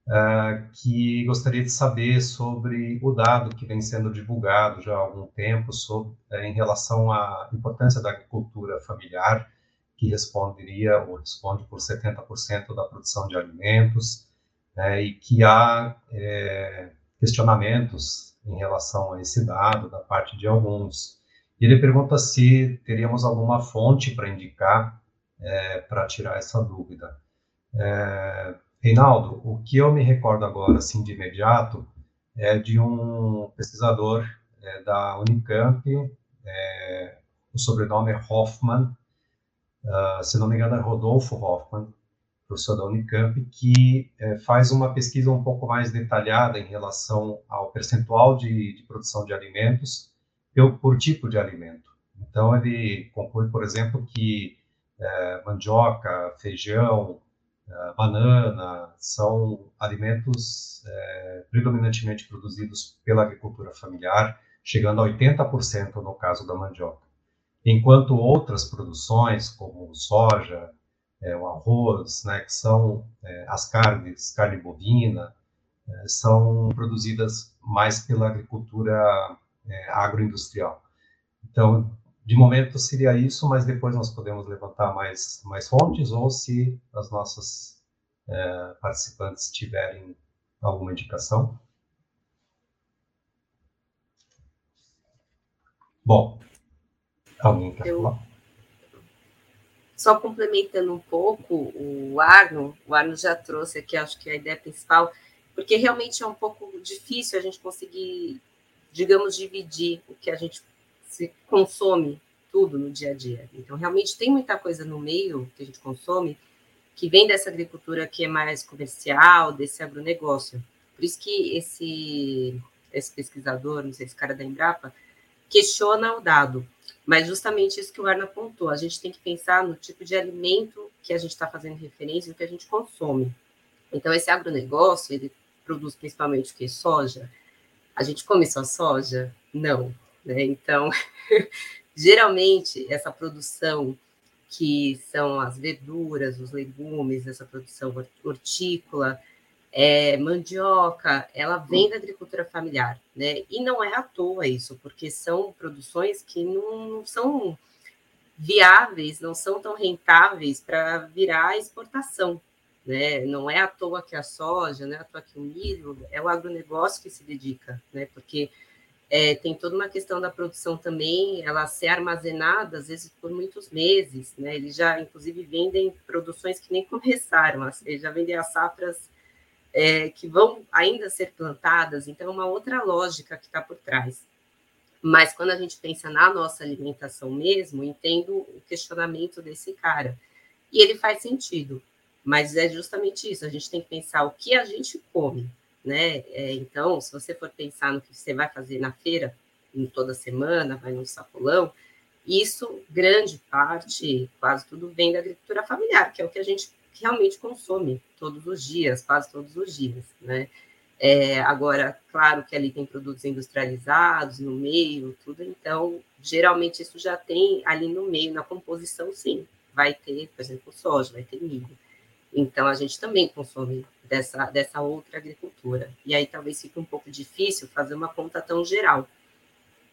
uh, que gostaria de saber sobre o dado que vem sendo divulgado já há algum tempo sobre, uh, em relação à importância da agricultura familiar, que responderia ou responde por 70% da produção de alimentos, né, e que há é, questionamentos em relação a esse dado da parte de alguns. Ele pergunta se teríamos alguma fonte para indicar é, para tirar essa dúvida. É, Reinaldo, o que eu me recordo agora, assim, de imediato, é de um pesquisador é, da Unicamp, é, o sobrenome é Hoffman, uh, se não me engano é Rodolfo Hoffman, professor da Unicamp, que é, faz uma pesquisa um pouco mais detalhada em relação ao percentual de, de produção de alimentos por, tipo de alimento. Então, ele conclui, por exemplo, que é, mandioca, feijão, banana, são alimentos é, predominantemente produzidos pela agricultura familiar, chegando a 80% no caso da mandioca. Enquanto outras produções, como soja, é, o arroz, né, que são é, as carnes, carne bovina, são produzidas mais pela agricultura agroindustrial. Então, de momento seria isso, mas depois nós podemos levantar mais, mais fontes ou se as nossas é, participantes tiverem alguma indicação. Bom, alguém quer Eu... falar? Só complementando um pouco o Arno, o Arno já trouxe aqui, acho que a ideia principal, porque realmente é um pouco difícil a gente conseguir, digamos, dividir o que a gente se consome tudo no dia a dia. Então, realmente tem muita coisa no meio que a gente consome que vem dessa agricultura que é mais comercial, desse agronegócio. Por isso que esse, esse pesquisador, não sei, esse cara da Embrapa, questiona o dado. Mas justamente isso que o Arno apontou, a gente tem que pensar no tipo de alimento que a gente está fazendo referência, o que a gente consome. Então, esse agronegócio, ele produz principalmente o que? Soja. A gente come só soja? Não. Né? Então, *laughs* geralmente, essa produção que são as verduras, os legumes, essa produção hortícola, é, mandioca, ela vem da agricultura familiar, né? E não é à toa isso, porque são produções que não são viáveis, não são tão rentáveis para virar exportação, né? Não é à toa que a soja, não é à toa que o milho, é o agronegócio que se dedica, né? Porque é, tem toda uma questão da produção também, ela ser armazenada, às vezes, por muitos meses, né? Eles já, inclusive, vendem produções que nem começaram, eles já vendem as safras é, que vão ainda ser plantadas, então é uma outra lógica que está por trás. Mas quando a gente pensa na nossa alimentação mesmo, entendo o questionamento desse cara. E ele faz sentido, mas é justamente isso, a gente tem que pensar o que a gente come, né? É, então, se você for pensar no que você vai fazer na feira, toda semana, vai no sacolão, isso, grande parte, quase tudo vem da agricultura familiar, que é o que a gente realmente consome todos os dias, quase todos os dias, né? É, agora, claro que ali tem produtos industrializados no meio, tudo, então, geralmente isso já tem ali no meio, na composição, sim. Vai ter, por exemplo, soja, vai ter milho. Então, a gente também consome dessa, dessa outra agricultura. E aí talvez fique um pouco difícil fazer uma conta tão geral.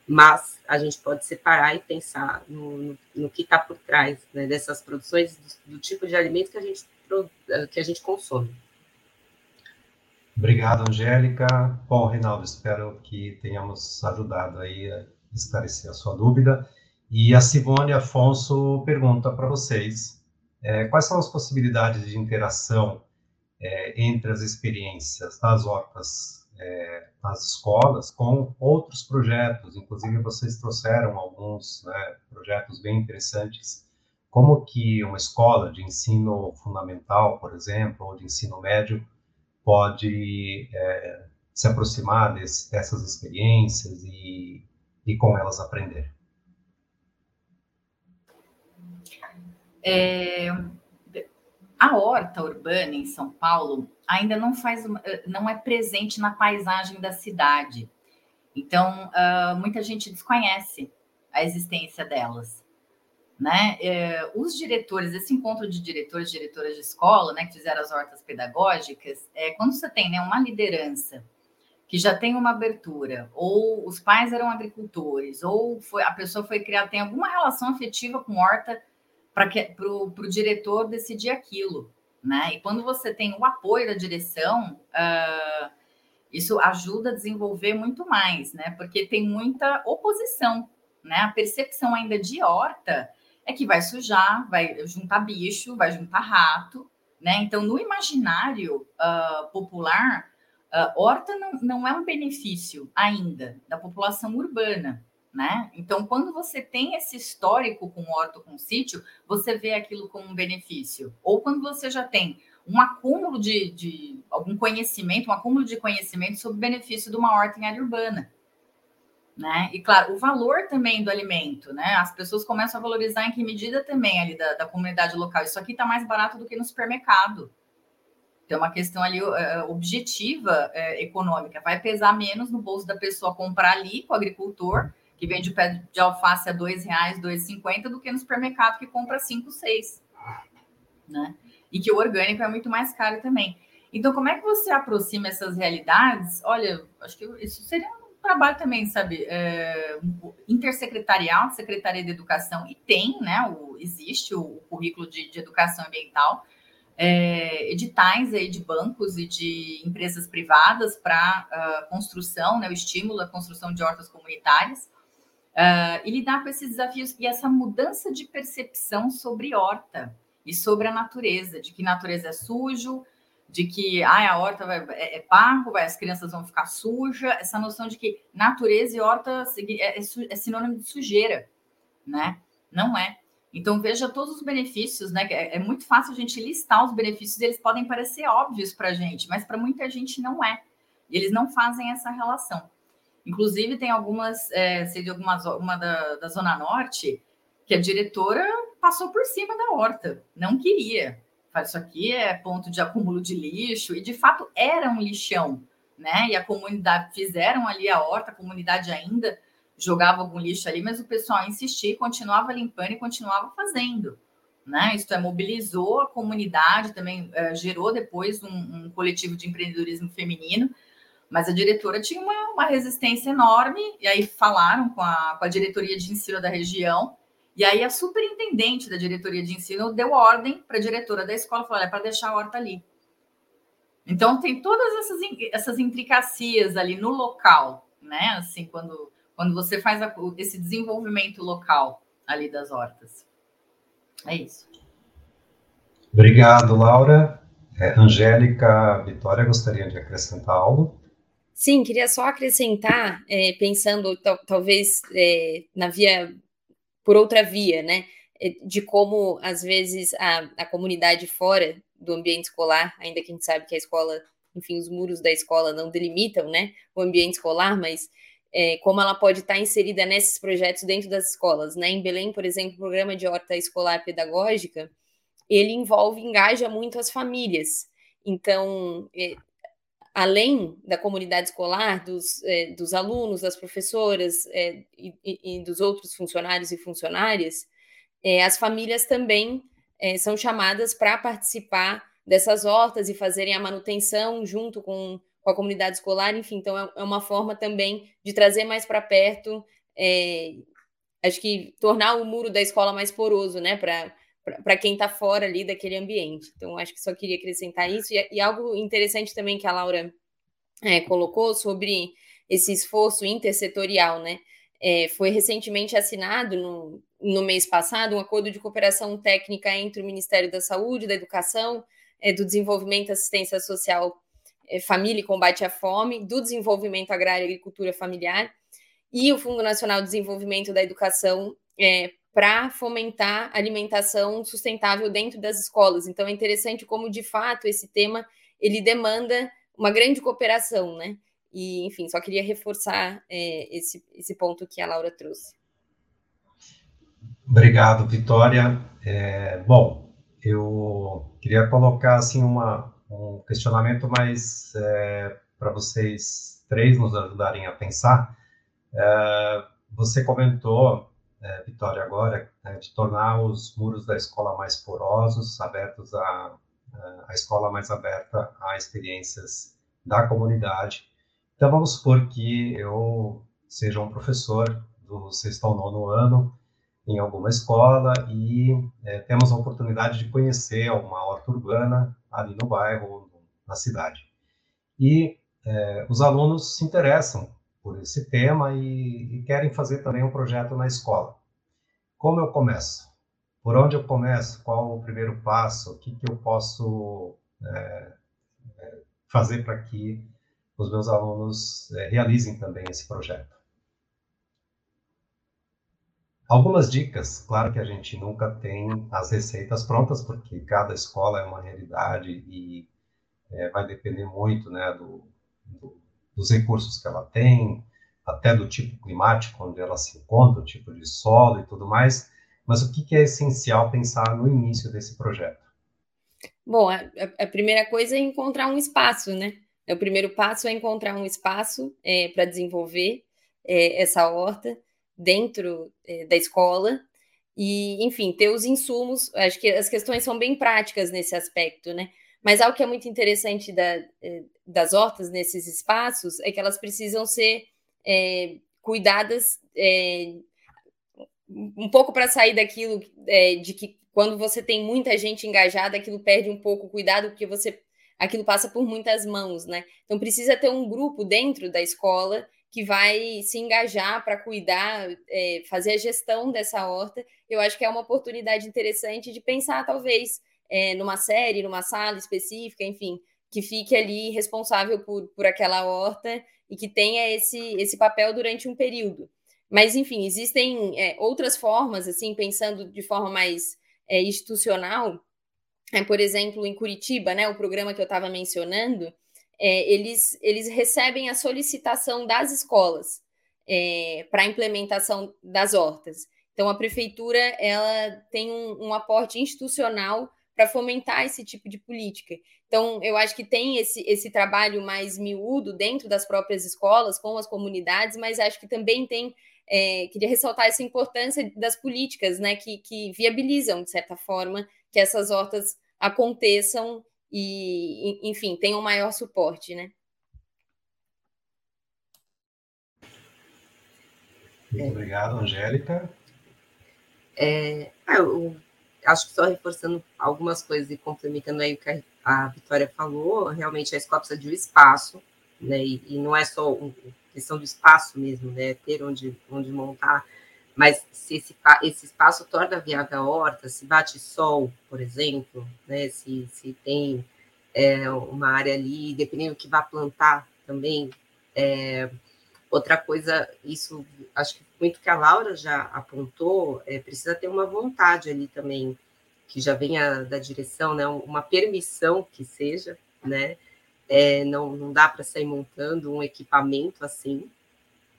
Mas a gente pode separar e pensar no, no, no que está por trás né, dessas produções, do, do tipo de alimento que a gente eh, que a gente consome. Obrigado, Angélica. Bom, Reinaldo, espero que tenhamos ajudado aí a esclarecer a sua dúvida. E a Simone Afonso pergunta para vocês é, quais são as possibilidades de interação é, entre as experiências das hortas é, nas escolas com outros projetos, inclusive vocês trouxeram alguns né, projetos bem interessantes como que uma escola de ensino fundamental, por exemplo, ou de ensino médio, pode é, se aproximar desse, dessas experiências e, e com elas aprender? É, a horta urbana em São Paulo ainda não faz, não é presente na paisagem da cidade. Então, uh, muita gente desconhece a existência delas né? É, os diretores, esse encontro de diretores diretoras de escola, né, que fizeram as hortas pedagógicas, é, quando você tem né, uma liderança que já tem uma abertura, ou os pais eram agricultores, ou foi, a pessoa foi criada, tem alguma relação afetiva com horta para o diretor decidir aquilo, né? E quando você tem o apoio da direção, uh, isso ajuda a desenvolver muito mais, né? Porque tem muita oposição, né? A percepção ainda de horta é que vai sujar, vai juntar bicho, vai juntar rato, né? Então, no imaginário uh, popular, uh, horta não, não é um benefício ainda da população urbana, né? Então, quando você tem esse histórico com horta, com sítio, você vê aquilo como um benefício. Ou quando você já tem um acúmulo de, de algum conhecimento, um acúmulo de conhecimento sobre o benefício de uma horta em área urbana né? E claro, o valor também do alimento, né? As pessoas começam a valorizar em que medida também ali da, da comunidade local. Isso aqui está mais barato do que no supermercado. Tem uma questão ali uh, objetiva uh, econômica. Vai pesar menos no bolso da pessoa comprar ali com o agricultor, que vende o pé de alface a dois reais, dois cinquenta, do que no supermercado que compra seis, né? E que o orgânico é muito mais caro também. Então, como é que você aproxima essas realidades? Olha, acho que isso seria trabalho também, sabe, é, intersecretarial, Secretaria de Educação, e tem, né, o, existe o, o currículo de, de, Educação Ambiental, é, editais aí de bancos e de empresas privadas para uh, construção, né, o estímulo à construção de hortas comunitárias. Uh, e lidar com esses desafios e essa mudança de percepção sobre horta e sobre a natureza, de que natureza é sujo, de que ah, a horta vai, é, é parro, vai, as crianças vão ficar sujas, essa noção de que natureza e horta é, é, é sinônimo de sujeira, né? Não é. Então veja todos os benefícios, né? É, é muito fácil a gente listar os benefícios, eles podem parecer óbvios para a gente, mas para muita gente não é. E eles não fazem essa relação. Inclusive, tem algumas, é, sei de algumas, uma da, da Zona Norte, que a diretora passou por cima da horta, não queria. Isso aqui é ponto de acúmulo de lixo, e de fato era um lixão, né? E a comunidade fizeram ali a horta, a comunidade ainda jogava algum lixo ali, mas o pessoal insistia, continuava limpando e continuava fazendo. Né? Isso é, mobilizou a comunidade, também é, gerou depois um, um, coletivo de empreendedorismo feminino, mas a diretora tinha uma, uma, resistência enorme, e aí falaram com a, com a diretoria de ensino da região, e aí a superintendente da diretoria de ensino deu ordem para a diretora da escola, falou, é para deixar a horta ali. Então tem todas essas, essas intricacias ali no local, né? Assim, quando quando você faz a, esse desenvolvimento local ali das hortas. É isso. Obrigado, Laura. É, Angélica, Vitória, gostaria de acrescentar algo? Sim, queria só acrescentar, é, pensando talvez é, na via, por outra via, né? É, de como, às vezes, a, a comunidade fora do ambiente escolar, ainda que a gente sabe que a escola, enfim, os muros da escola não delimitam, né, o ambiente escolar, mas é, como ela pode estar inserida nesses projetos dentro das escolas. Né? Em Belém, por exemplo, o programa de horta escolar pedagógica, ele envolve, engaja muito as famílias. Então, é, além da comunidade escolar, dos, é, dos alunos, das professoras é, e, e, dos outros funcionários e funcionárias, é, as famílias também são chamadas para participar dessas hortas e fazerem a manutenção junto com com a comunidade escolar, enfim, então é, é uma forma também de trazer mais para perto, acho que tornar o muro da escola mais poroso, né, para quem está fora ali daquele ambiente. Então, acho que só queria acrescentar isso. E, e algo interessante também que a Laura é, colocou sobre esse esforço intersetorial, né? É, foi recentemente assinado no, no mês passado um acordo de cooperação técnica entre o Ministério da Saúde, da Educação, é, do Desenvolvimento Assistência Social é, família e Combate à Fome, do Desenvolvimento Agrário e Agricultura Familiar e o Fundo Nacional de Desenvolvimento da Educação é, para fomentar alimentação sustentável dentro das escolas. Então é interessante como de fato esse tema ele demanda uma grande cooperação, né? E enfim, só queria reforçar é, esse, esse ponto que a Laura trouxe. Obrigado, Vitória. É, bom, eu queria colocar assim uma, um questionamento mais é, para vocês três nos ajudarem a pensar. É, você comentou, é, Vitória, agora, né, de tornar os muros da escola mais porosos, abertos a, a escola mais aberta a experiências da comunidade. Então, vamos supor que eu seja um professor do sexto ao nono ano em alguma escola e é, temos a oportunidade de conhecer uma horta urbana ali no bairro, na cidade. E é, os alunos se interessam por esse tema e, e, querem fazer também um projeto na escola. Como eu começo? Por onde eu começo? Qual o primeiro passo? O que, que eu posso é, é fazer para que os meus alunos é, realizem também esse projeto? Algumas dicas, claro que a gente nunca tem as receitas prontas, porque cada escola é uma realidade e é, vai depender muito né, do, do, dos recursos que ela tem, até do tipo climático onde ela se encontra, o tipo de solo e tudo mais. Mas o que, é essencial pensar no início desse projeto? Bom, a, a, primeira coisa é encontrar um espaço, né? O primeiro passo é encontrar um espaço é, para desenvolver é, essa horta dentro é, da escola e, enfim, ter os insumos. Acho que as questões são bem práticas nesse aspecto, né? Mas algo que é muito interessante da, é, das hortas nesses espaços é que elas precisam ser é, cuidadas é, um pouco para sair daquilo é, de que quando você tem muita gente engajada, aquilo perde um pouco o cuidado, porque você aquilo passa por muitas mãos, né? Então precisa ter um grupo dentro da escola que vai se engajar para cuidar, é, fazer a gestão dessa horta. Eu acho que é uma oportunidade interessante de pensar, talvez, é, numa série, numa sala específica, enfim, que fique ali responsável por, por aquela horta e que tenha esse, esse papel durante um período. Mas, enfim, existem é, outras formas, assim, pensando de forma mais é, institucional. É, por exemplo, em Curitiba, né, o programa que eu estava mencionando, é, eles, eles recebem a solicitação das escolas é, para a implementação das hortas. Então, a prefeitura ela tem um, um aporte institucional para fomentar esse tipo de política. Então, eu acho que tem esse, esse trabalho mais miúdo dentro das próprias escolas, com as comunidades, mas acho que também tem. É, queria ressaltar essa importância das políticas, né, que, que viabilizam, de certa forma, que essas hortas aconteçam e, enfim, tenham maior suporte, né? Muito obrigado, Angélica. É, ah, eu acho que só reforçando algumas coisas e complementando aí o que a Vitória falou, realmente a escola precisa de um espaço, né? E, e não é só questão do espaço mesmo, né? Ter onde, onde montar, mas se esse, esse espaço torna viável a horta, se bate sol, por exemplo, né? Se, se tem é, uma área ali, dependendo do que vá plantar também. É, outra coisa, isso acho que muito que a Laura já apontou, é, precisa ter uma vontade ali também que já venha da direção, né, uma permissão que seja, né, é, não, não dá para sair montando um equipamento assim,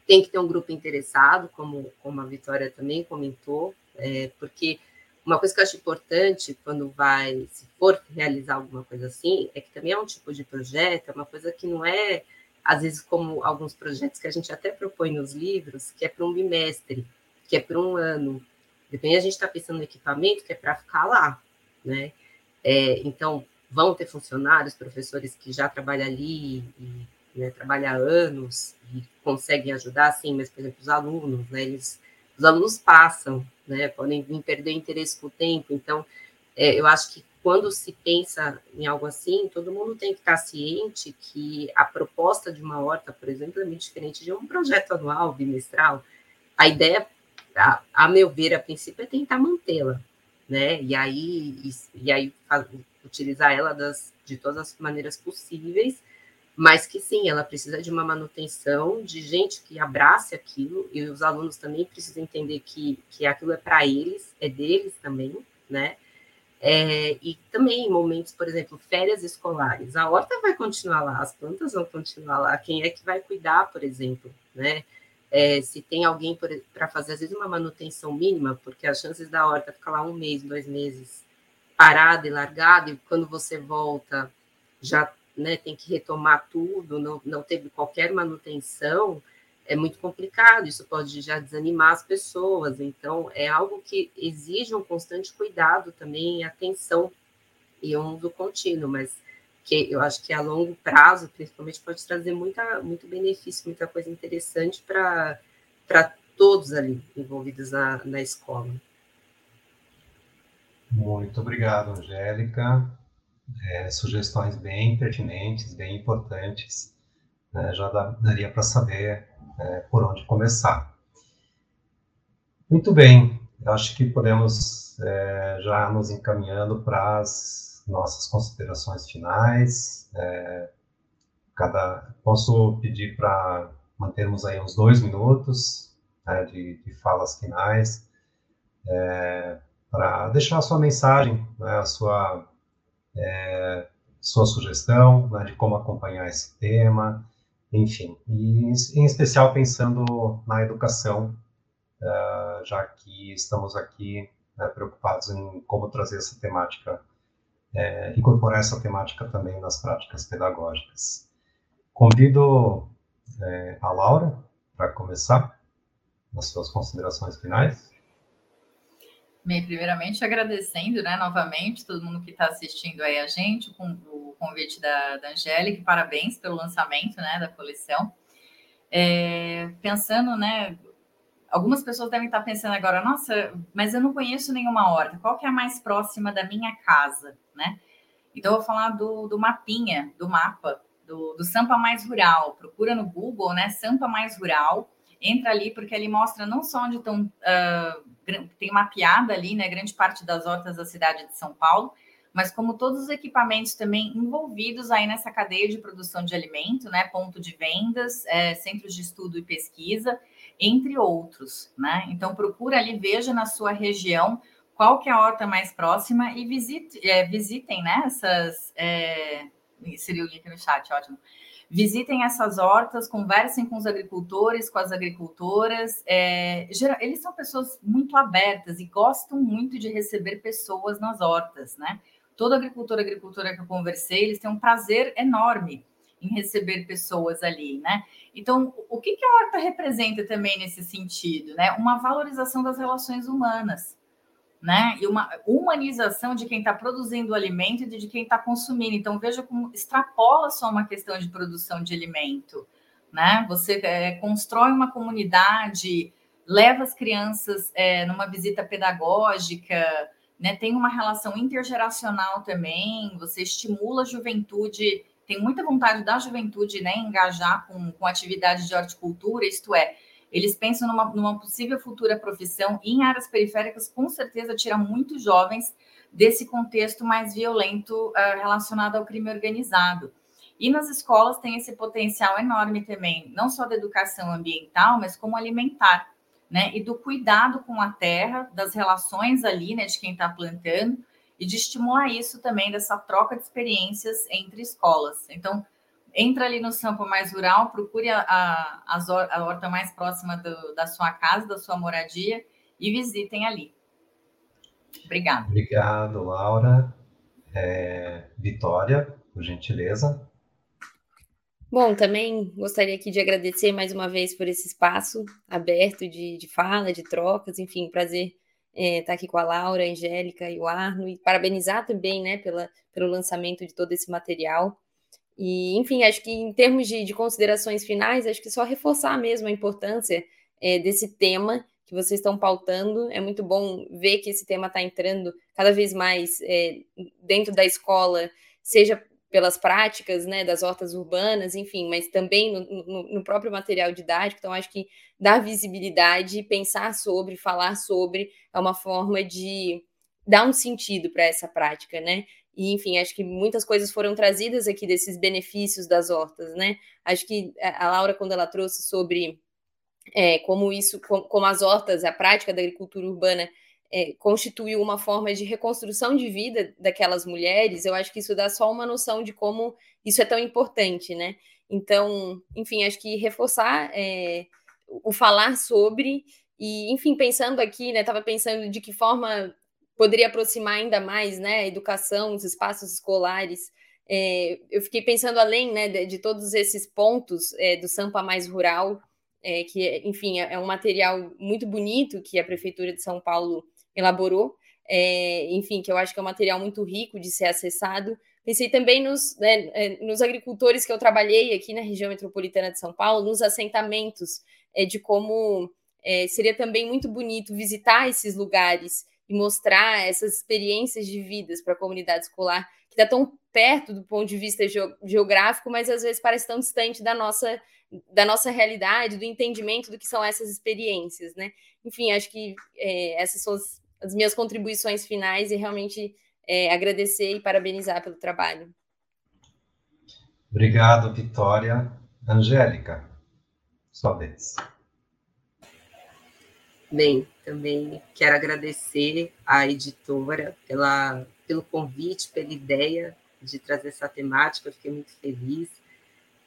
tem que ter um grupo interessado, como, como a Vitória também comentou, é, porque uma coisa que eu acho importante quando vai, se for realizar alguma coisa assim, é que também é um tipo de projeto, é uma coisa que não é, às vezes, como alguns projetos que a gente até propõe nos livros, que é para um bimestre, que é para um ano, Depende, a gente está pensando no equipamento que é para ficar lá, né? É, então, vão ter funcionários, professores que já trabalham ali e né, trabalham há anos e conseguem ajudar, sim, mas, por exemplo, os alunos, né? Eles, os alunos passam, né? Podem vir perder interesse com o tempo. Então, é, eu acho que quando se pensa em algo assim, todo mundo tem que estar ciente que a proposta de uma horta, por exemplo, é muito diferente de um projeto anual, bimestral. A ideia a, a meu ver, a princípio, é tentar mantê-la, né? E aí, e, e aí utilizar ela das, de todas as maneiras possíveis, mas que sim, ela precisa de uma manutenção, de gente que abrace aquilo, e os alunos também precisam entender que, que aquilo é para eles, é deles também, né? É, e também em momentos, por exemplo, férias escolares, a horta vai continuar lá, as plantas vão continuar lá, quem é que vai cuidar, por exemplo, né? é, se tem alguém para fazer, às vezes, uma manutenção mínima, porque as chances da horta ficar lá um mês, dois meses parada e largada, e quando você volta já né, tem que retomar tudo, não, não teve qualquer manutenção, é muito complicado, isso pode já desanimar as pessoas, então é algo que exige um constante cuidado também, atenção e um uso contínuo, mas que eu acho que a longo prazo, principalmente, pode trazer muita, muito benefício, muita coisa interessante para todos ali envolvidos na, na escola. Muito obrigado, Angélica. É, sugestões bem pertinentes, bem importantes. Né? Já daria para saber é, por onde começar. Muito bem, eu acho que podemos é, já nos encaminhando para as nossas considerações finais. É, cada, posso pedir para mantermos aí uns dois minutos né, de, de, falas finais, é, para deixar a sua mensagem, né, a sua, é, sua sugestão né, de como acompanhar esse tema, enfim, e em especial pensando na educação, é, já que estamos aqui né, preocupados em como trazer essa temática é, incorporar essa temática também nas práticas pedagógicas. Convido é, a Laura para começar nas suas considerações finais. Primeiramente agradecendo, né, novamente, todo mundo que está assistindo aí a gente, com o convite da, da Angélica, parabéns pelo lançamento, né, da coleção. É, pensando, né, algumas pessoas devem estar pensando agora, nossa, mas eu não conheço nenhuma horta, qual que é a mais próxima da minha casa, né? Então, eu vou falar do, do mapinha, do mapa do, do Sampa Mais Rural. Procura no Google, né? Sampa Mais Rural. Entra ali, porque ele mostra não só onde estão. Uh, tem mapeada ali, né? Grande parte das hortas da cidade de São Paulo, mas como todos os equipamentos também envolvidos aí nessa cadeia de produção de alimento, né? Ponto de vendas, é, centros de estudo e pesquisa, entre outros, né? Então procura ali, veja na sua região qual que é a horta mais próxima e visite, é, visitem né, essas. É, seria o link no chat, ótimo. Visitem essas hortas, conversem com os agricultores, com as agricultoras. É, eles são pessoas muito abertas e gostam muito de receber pessoas nas hortas, né? Todo agricultor, agricultora que eu conversei, eles têm um prazer enorme em receber pessoas ali, né? Então, o que, que a horta representa também nesse sentido, né? Uma valorização das relações humanas né? E uma humanização de quem está produzindo o alimento e de quem está consumindo. Então, veja como extrapola só uma questão de produção de alimento, né? Você é, constrói uma comunidade, leva as crianças é, numa visita pedagógica, né? Tem uma relação intergeracional também, você estimula a juventude, tem muita vontade da juventude, né? Engajar com, com atividade de horticultura, isto é, eles pensam numa, numa possível futura profissão em áreas periféricas, com certeza tira muitos jovens desse contexto mais violento uh, relacionado ao crime organizado. E nas escolas tem esse potencial enorme também, não só da educação ambiental, mas como alimentar, né? E do cuidado com a terra, das relações ali, né, de quem está plantando, e de estimular isso também, dessa troca de experiências entre escolas. Então, entra ali no campo mais rural, procure a, a, a horta mais próxima do, da sua casa, da sua moradia e visitem ali. Obrigada. Obrigado, Laura. É, Vitória, por gentileza. Bom, também gostaria aqui de agradecer mais uma vez por esse espaço aberto de, de fala, de trocas, enfim, prazer é, estar aqui com a Laura, a Angélica e o Arno, e parabenizar também, né, pela, pelo lançamento de todo esse material. E, enfim, acho que em termos de, de considerações finais, acho que só reforçar mesmo a importância é, desse tema que vocês estão pautando. É muito bom ver que esse tema está entrando cada vez mais é, dentro da escola, seja pelas práticas né, das hortas urbanas, enfim, mas também no, no, no, próprio material didático. Então, acho que dar visibilidade, pensar sobre, falar sobre, é uma forma de dar um sentido para essa prática, né? E, enfim, acho que muitas coisas foram trazidas aqui desses benefícios das hortas, né? Acho que a Laura, quando ela trouxe sobre é, como isso, como as hortas, a prática da agricultura urbana é, constituiu uma forma de reconstrução de vida daquelas mulheres, eu acho que isso dá só uma noção de como isso é tão importante, né? Então, enfim, acho que reforçar é, o falar sobre e, enfim, pensando aqui, né? Estava pensando de que forma poderia aproximar ainda mais né, a educação, os espaços escolares. É, eu fiquei pensando além né, de, de todos esses pontos é, do Sampa Mais Rural, é, que, enfim, é, é, um material muito bonito que a Prefeitura de São Paulo elaborou, é, enfim, que eu acho que é um material muito rico de ser acessado. Pensei também nos, né, é, nos agricultores que eu trabalhei aqui na região metropolitana de São Paulo, nos assentamentos, de como seria também muito bonito visitar esses lugares e mostrar essas experiências de vidas para a comunidade escolar, que está tão perto do ponto de vista geográfico, mas às vezes parece tão distante da nossa, da nossa realidade, do entendimento do que são essas experiências, né? Enfim, acho que é, essas são as, as, minhas contribuições finais e realmente é, agradecer e parabenizar pelo trabalho. Obrigado, Vitória. Angélica, sua vez. Bem, também quero agradecer à editora pela, pelo convite, pela ideia de trazer essa temática, eu fiquei muito feliz.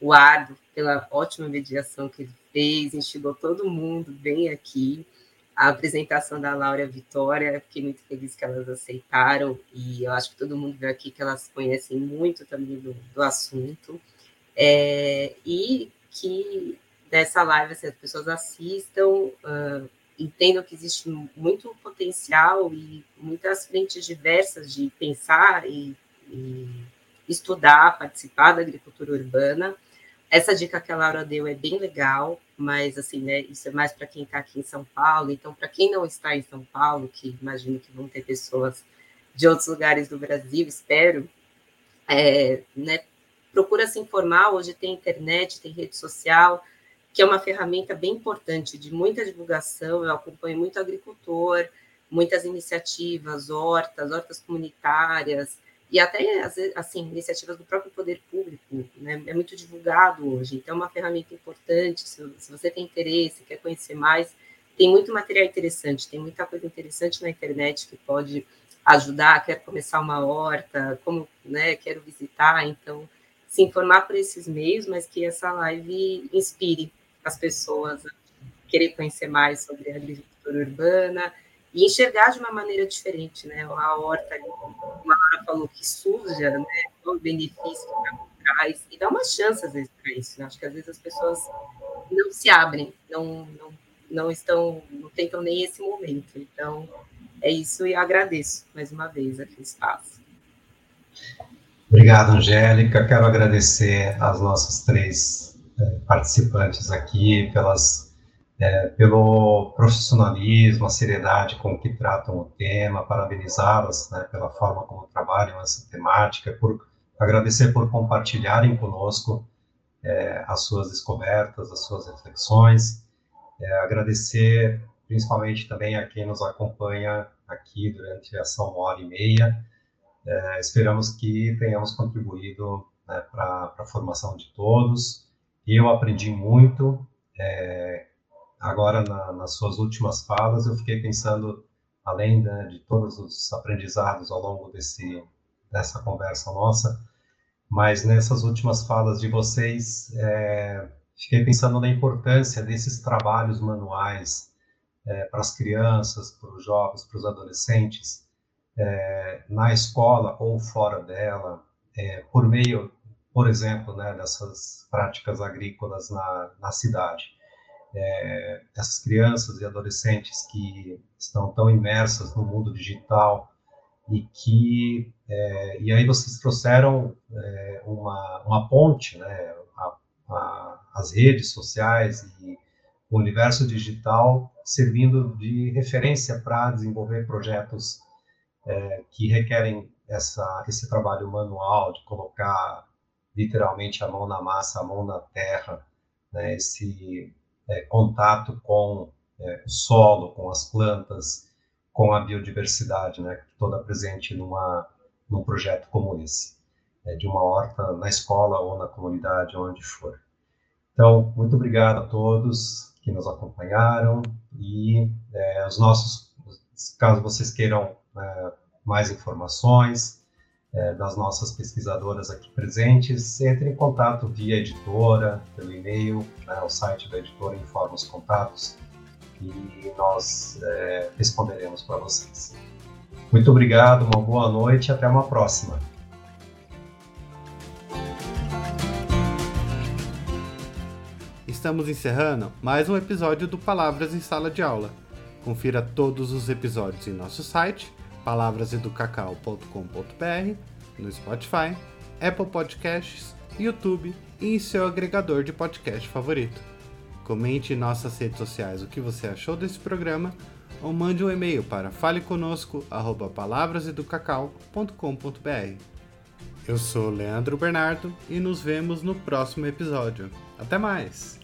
O Ardo, pela ótima mediação que ele fez, instigou todo mundo bem aqui. A apresentação da Laura Vitória, fiquei muito feliz que elas aceitaram, e eu acho que todo mundo viu aqui que elas conhecem muito também do, do assunto. É, e que dessa live assim, as pessoas assistam, uh, entendo que existe muito potencial e muitas frentes diversas de pensar e, e, estudar, participar da agricultura urbana. Essa dica que a Laura deu é bem legal, mas assim, né, isso é mais para quem está aqui em São Paulo. Então, para quem não está em São Paulo, que imagino que vão ter pessoas de outros lugares do Brasil, espero, é, né, procura se informar. Hoje tem internet, tem rede social, que é uma ferramenta bem importante de muita divulgação. Eu acompanho muito agricultor, muitas iniciativas, hortas, hortas comunitárias, e até, assim, iniciativas do próprio poder público, né? é muito divulgado hoje, então é uma ferramenta importante, se, se você tem interesse, quer conhecer mais, tem muito material interessante, tem muita coisa interessante na internet que pode ajudar, quer começar uma horta, como, né, quero visitar, então, se informar por esses meios, mas que essa live inspire as pessoas a querer conhecer mais sobre a agricultura urbana, e enxergar de uma maneira diferente, né? A horta, como a Lara falou, que suja, né? O benefício que ela traz, e dá uma chance, às vezes, para isso. Né? Acho que, às vezes, as pessoas não se abrem, não, não, não estão, não tentam nem esse momento. Então, é isso e agradeço, mais uma vez, aqui o espaço. Obrigado, Angélica. Quero agradecer às nossas três participantes aqui pelas é, pelo profissionalismo, a seriedade com que tratam o tema, parabenizá-las né, pela forma como trabalham essa temática, por agradecer por compartilharem conosco é, as suas descobertas, as suas reflexões, é, agradecer principalmente também a quem nos acompanha aqui durante essa uma hora e meia. É, esperamos que tenhamos contribuído né, para a formação de todos. Eu aprendi muito, é, agora na, nas suas últimas falas, eu fiquei pensando, além né, de todos os aprendizados ao longo desse, dessa conversa nossa, mas nessas últimas falas de vocês, é, fiquei pensando na importância desses trabalhos manuais é, para as crianças, para os jovens, para os adolescentes, é, na escola ou fora dela, é, por meio, por exemplo, né, dessas práticas agrícolas na, na cidade. É, essas crianças e adolescentes que estão tão imersas no mundo digital e que é, e aí vocês trouxeram é, uma, uma ponte, né, a, a, as redes sociais e o universo digital servindo de referência para desenvolver projetos é, que requerem essa, esse trabalho manual de colocar literalmente a mão na massa, a mão na terra, né, esse é, contato com é, o solo, com as plantas, com a biodiversidade, né, toda presente numa, num projeto como esse, é, de uma horta na escola ou na comunidade, onde for. Então, muito obrigado a todos que nos acompanharam e é, os nossos, caso vocês queiram é, mais informações, é, das nossas pesquisadoras aqui presentes, entre em contato via editora, pelo e-mail, né, o site da editora informa os contatos e nós é, responderemos para vocês. Muito obrigado, uma boa noite e até uma próxima. Estamos encerrando mais um episódio do Palavras em Sala de Aula. Confira todos os episódios em nosso site palabrasedocacau.com.br, no Spotify, Apple Podcasts, YouTube e em seu agregador de podcast favorito. Comente em nossas redes sociais o que você achou desse programa ou mande um e-mail para faleconosco@palabrasedocacau.com.br. Eu sou Leandro Bernardo e nos vemos no próximo episódio. Até mais!